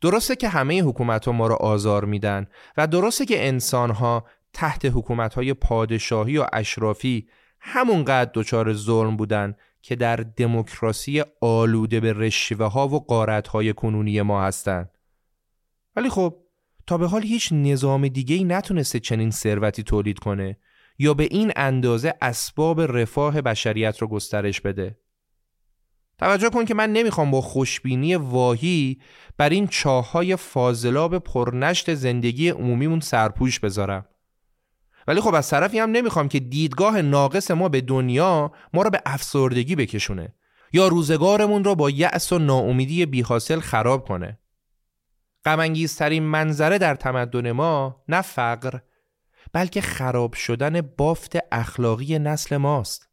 درسته که همه حکومت ها ما رو آزار میدن و درسته که انسان ها تحت حکومت های پادشاهی و اشرافی همونقدر دچار ظلم بودن که در دموکراسی آلوده به رشوه ها و قارت های کنونی ما هستند. ولی خب تا به حال هیچ نظام دیگه ای نتونسته چنین ثروتی تولید کنه یا به این اندازه اسباب رفاه بشریت رو گسترش بده. توجه کن که من نمی‌خوام با خوشبینی واهی بر این چاهای فاضلاب پرنشت زندگی عمومیمون سرپوش بذارم. ولی خب از طرفی هم نمی‌خوام که دیدگاه ناقص ما به دنیا ما رو به افسردگی بکشونه یا روزگارمون رو با یأس و ناامیدی بیحاصل خراب کنه. غمانگیزترین منظره در تمدن ما نه فقر بلکه خراب شدن بافت اخلاقی نسل ماست.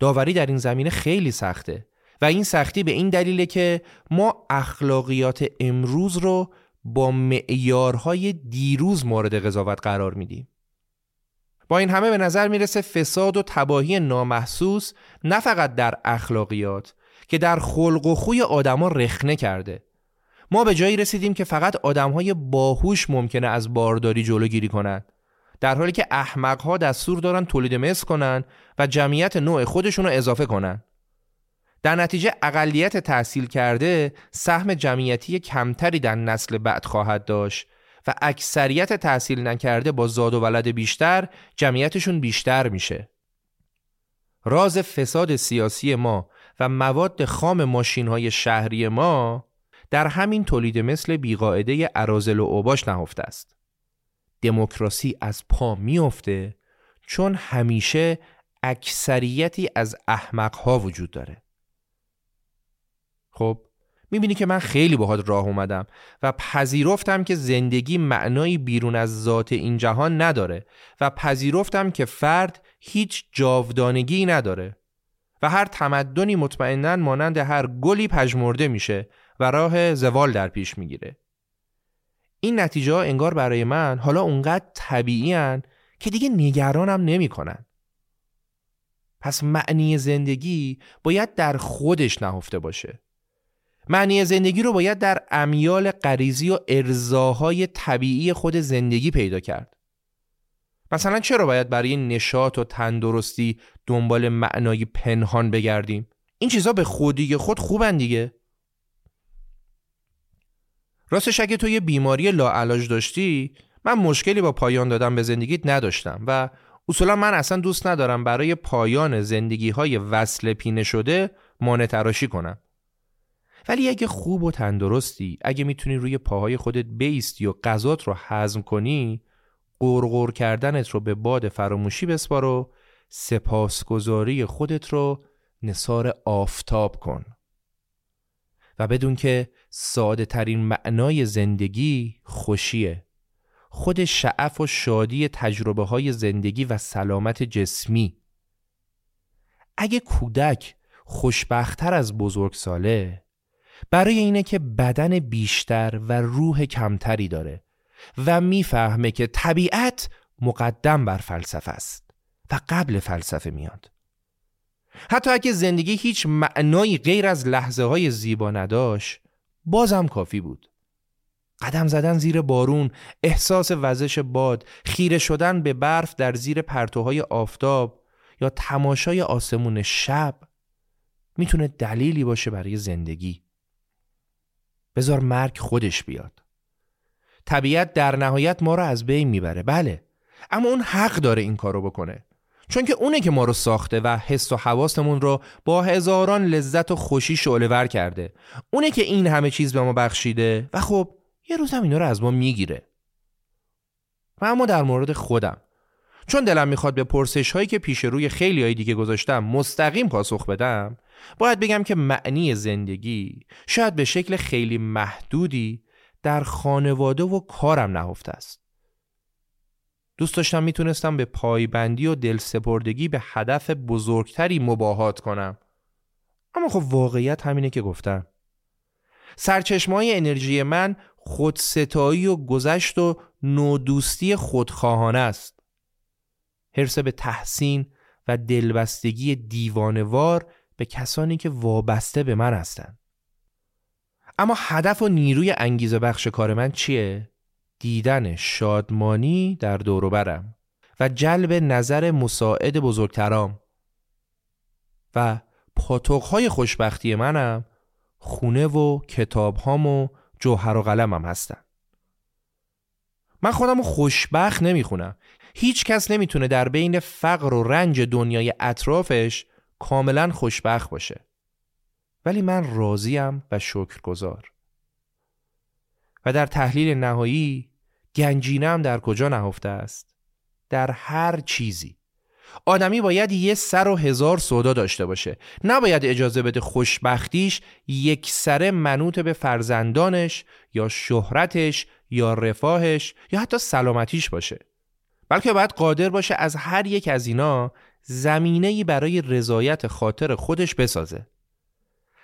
داوری در این زمینه خیلی سخته و این سختی به این دلیله که ما اخلاقیات امروز رو با معیارهای دیروز مورد قضاوت قرار میدیم. با این همه به نظر می‌رسه فساد و تباهی نامحسوس نه فقط در اخلاقیات که در خلق و خوی آدما رخنه کرده. ما به جایی رسیدیم که فقط آدمهای باهوش ممکنه از بارداری جلوگیری کنند. در حالی که احمقها دستور دارن تولید مثل کنن و جمعیت نوع خودشون رو اضافه کنن. در نتیجه اقلیت تحصیل کرده سهم جمعیتی کمتری در نسل بعد خواهد داشت و اکثریت تحصیل نکرده با زاد و ولد بیشتر جمعیتشون بیشتر میشه. راز فساد سیاسی ما و مواد خام ماشین های شهری ما در همین تولید مثل بیقاعده ارازل و اوباش نهفته است. دموکراسی از پا میافته چون همیشه اکثریتی از احمقها وجود داره. خب می‌بینی که من خیلی باهات راه اومدم و پذیرفتم که زندگی معنایی بیرون از ذات این جهان نداره و پذیرفتم که فرد هیچ جاودانگی نداره و هر تمدنی مطمئنا مانند هر گلی پژمرده میشه و راه زوال در پیش می‌گیره این نتیجه ها انگار برای من حالا اونقدر طبیعی هن که دیگه نگرانم نمی‌کنن. پس معنی زندگی باید در خودش نهفته باشه معنی زندگی رو باید در امیال غریزی و ارزاهای طبیعی خود زندگی پیدا کرد. مثلا چرا باید برای نشاط و تندرستی دنبال معنای پنهان بگردیم؟ این چیزا به خودی خود خوبن دیگه. راستش اگه تو یه بیماری لاعلاج داشتی من مشکلی با پایان دادن به زندگیت نداشتم و اصولا من اصلا دوست ندارم برای پایان زندگی های وصل پینه شده مانع تراشی کنم. ولی اگه خوب و تندرستی اگه می‌تونی روی پاهای خودت بیستی و غذات رو هضم کنی قرقر کردنت رو به باد فراموشی بسپار و سپاسگزاری خودت رو نصار آفتاب کن و بدون که ساده ترین معنای زندگی خوشیه. خود شعف و شادی تجربه های زندگی و سلامت جسمی. اگه کودک خوشبختتر از بزرگ ساله برای اینه که بدن بیشتر و روح کمتری داره و می‌فهمه که طبیعت مقدم بر فلسفه است و قبل فلسفه میاد. حتی اگه زندگی هیچ معنایی غیر از لحظه های زیبا نداشت بازم کافی بود. قدم زدن زیر بارون، احساس وزش باد، خیره شدن به برف در زیر پرتوهای آفتاب یا تماشای آسمون شب می‌تونه دلیلی باشه برای زندگی. بذار مرگ خودش بیاد. طبیعت در نهایت ما رو از بین می‌بره بله. اما اون حق داره این کارو بکنه. چون که اونه که ما رو ساخته و حس و حواستمون رو با هزاران لذت و خوشی شعله کرده. اونه که این همه چیز به ما بخشیده و خب یه روز هم اینا رو از ما می‌گیره. و اما در مورد خودم. چون دلم می‌خواد به پرسش هایی که پیش روی خیلی های دیگه گذاشتم مستقیم پاسخ بدم باید بگم که معنی زندگی شاید به شکل خیلی محدودی در خانواده و کارم نهفته است. دوست داشتم می‌تونستم به پایبندی و دلسپردگی به هدف بزرگتری مباهات کنم. اما خب واقعیت همینه که گفتم. سرچشمای انرژی من خودستایی و گذشت و نودوستی خودخواهانه است. حرس به تحسین و دلبستگی دیوانوار به کسانی که وابسته به من هستند اما هدف و نیروی انگیزه بخش کار من چیه؟ دیدن شادمانی در دوروبرم و جلب نظر مساعد بزرگترام و پاتوقهای خوشبختی منم خونه و کتابهام و جوهر و قلمم هستن. من خودم خوشبخت نمی‌خونم. هیچ کس نمی‌تونه در بین فقر و رنج دنیای اطرافش کاملا خوشبخت باشه. ولی من راضیم و شکرگزار. و در تحلیل نهایی گنجینم در کجا نهفته است؟ در هر چیزی. آدمی باید یه سر و هزار سودا داشته باشه. نباید اجازه بده خوشبختیش یک سر منوط به فرزندانش یا شهرتش یا رفاهش یا حتی سلامتیش باشه. بلکه باید قادر باشه از هر یک از اینا زمینه‌ای برای رضایت خاطر خودش بسازه.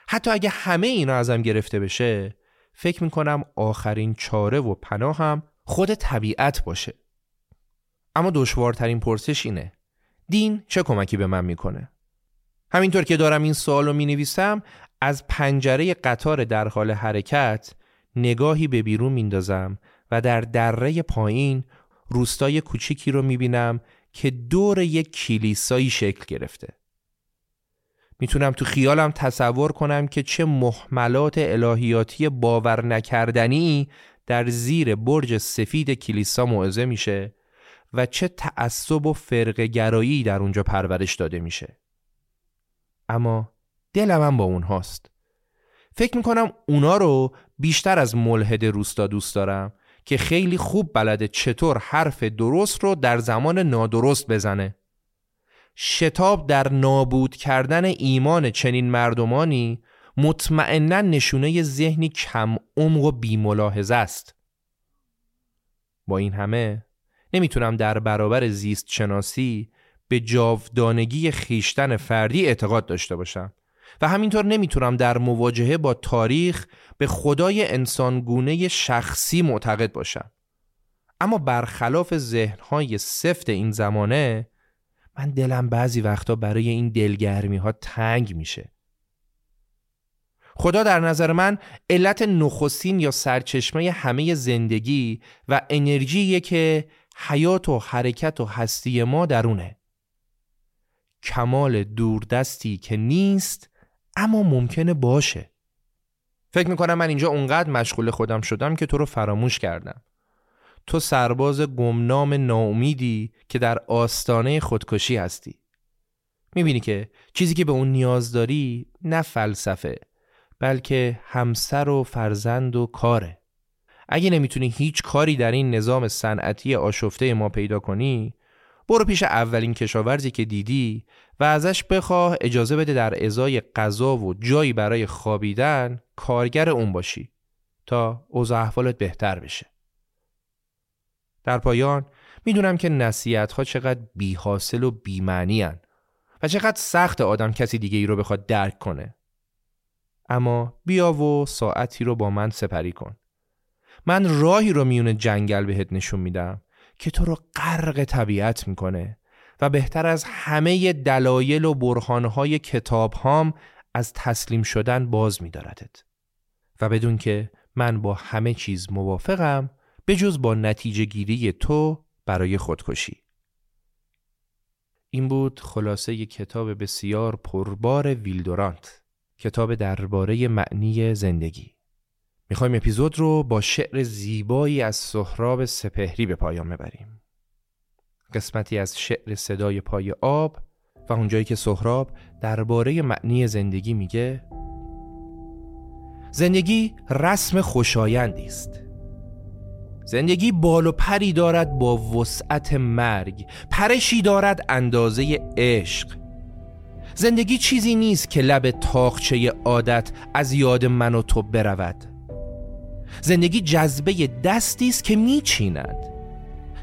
حتی اگه همه اینا ازم گرفته بشه فکر می‌کنم آخرین چاره و پناه هم خود طبیعت باشه. اما دشوارترین پرسش اینه دین چه کمکی به من می‌کنه؟ همینطور که دارم این سوال رو می نویسم از پنجره قطار در حال حرکت نگاهی به بیرون میندازم و در دره پایین روستای کوچیکی رو می‌بینم که دور یک کلیسایی شکل گرفته. می‌تونم تو خیالم تصور کنم که چه محملات الهیاتی باور نکردنی در زیر برج سفید کلیسا موعظه میشه و چه تعصب و فرقگرایی در اونجا پرورش داده میشه. اما دلم هم با اونهاست. فکر می‌کنم اونا رو بیشتر از ملحد روستا دوست دارم که خیلی خوب بلده چطور حرف درست رو در زمان نادرست بزنه. شتاب در نابود کردن ایمان چنین مردمانی مطمئنا نشونه ذهنی کم عمق و بیملاحظه است. با این همه نمی‌تونم در برابر زیست شناسی به جاودانگی خیشتن فردی اعتقاد داشته باشم و همینطور نمی‌تونم در مواجهه با تاریخ به خدای انسانگونه شخصی معتقد باشم. اما برخلاف ذهنهای سفت این زمانه من دلم بعضی وقتا برای این دلگرمی ها تنگ میشه. خدا در نظر من علت نخستین یا سرچشمه همه زندگی و انرژیه که حیات و حرکت و هستی ما درونه. کمال دوردستی که نیست اما ممکنه باشه. فکر می‌کنم من اینجا اونقدر مشغول خودم شدم که تو رو فراموش کردم. تو سرباز گمنام ناامیدی که در آستانه خودکشی هستی. می‌بینی که چیزی که به اون نیاز داری نه فلسفه. بلکه همسر و فرزند و کاره. اگه نمی‌تونی هیچ کاری در این نظام صنعتی آشفته ما پیدا کنی برو پیش اولین کشاورزی که دیدی و ازش بخواه اجازه بده در ازای غذا و جایی برای خوابیدن کارگر اون باشی تا اوضاع احوالت بهتر بشه. در پایان می‌دونم که نصیحت ها چقدر بی حاصل و بی معنی و چقدر سخت آدم کسی دیگه ای رو بخواد درک کنه. اما بیا و ساعتی رو با من سپری کن. من راهی رو میون جنگل بهت نشون میدم که تو رو غرق طبیعت می‌کنه و بهتر از همه دلایل و برهانهای کتاب هام از تسلیم شدن باز میداردت. و بدون که من با همه چیز موافقم به جز با نتیجه گیری تو برای خودکشی. این بود خلاصه کتاب بسیار پربار ویلدورانت. کتاب درباره معنی زندگی. می‌خوایم اپیزود رو با شعر زیبایی از سهراب سپهری به پایان ببریم. قسمتی از شعر صدای پای آب و اونجایی که سهراب درباره معنی زندگی میگه زندگی رسم خوشایندی است. زندگی بال و پری دارد با وسعت مرگ پرشی دارد اندازه عشق. زندگی چیزی نیست که لب تاخچه عادت از یاد من و تو برود. زندگی جذبه دستی است که میچیند.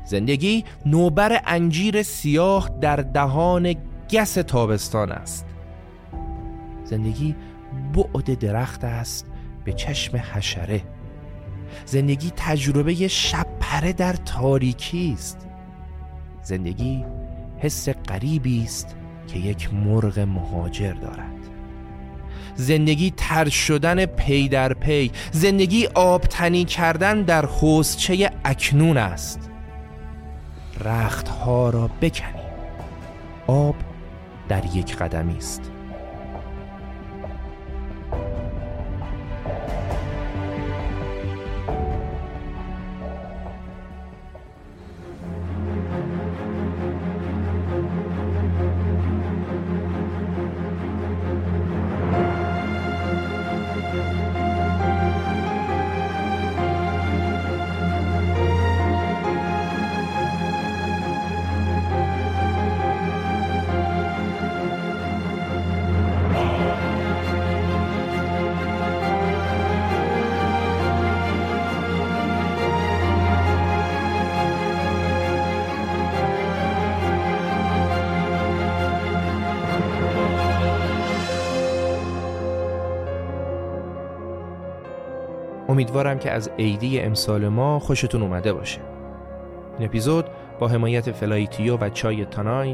زندگی نوبر انجیر سیاه در دهان گس تابستان است. زندگی بعد درخت است به چشم حشره. زندگی تجربه شب پره در تاریکی است. زندگی حس غریبی است که یک مرغ مهاجر دارد. زندگی تر شدن پی در پی زندگی آبتنی کردن در حوزچه اکنون است. رختها را بکنیم آب در یک قدمی است. امیدوارم که از عیدی امسال ما خوشتون اومده باشه. این اپیزود با حمایت فلایتیو و چای تانای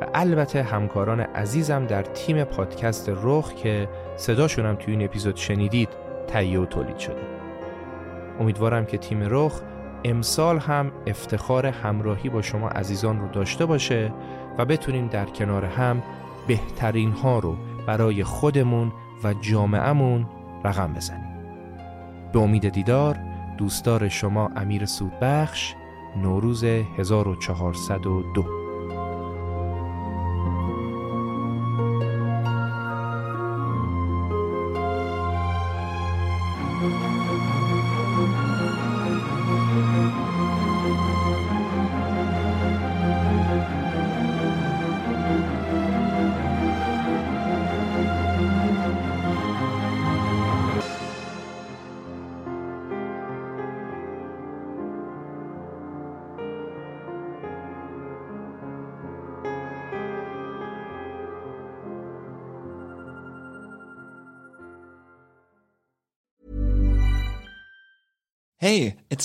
و البته همکاران عزیزم در تیم پادکست رخ که صداشونم توی این اپیزود شنیدید تهیه و تولید شده. امیدوارم که تیم رخ امسال هم افتخار همراهی با شما عزیزان رو داشته باشه و بتونیم در کنار هم بهترین ها رو برای خودمون و جامعهمون رقم بزنیم. به امید دیدار دوستدار شما امیر سودبخش نوروز 1402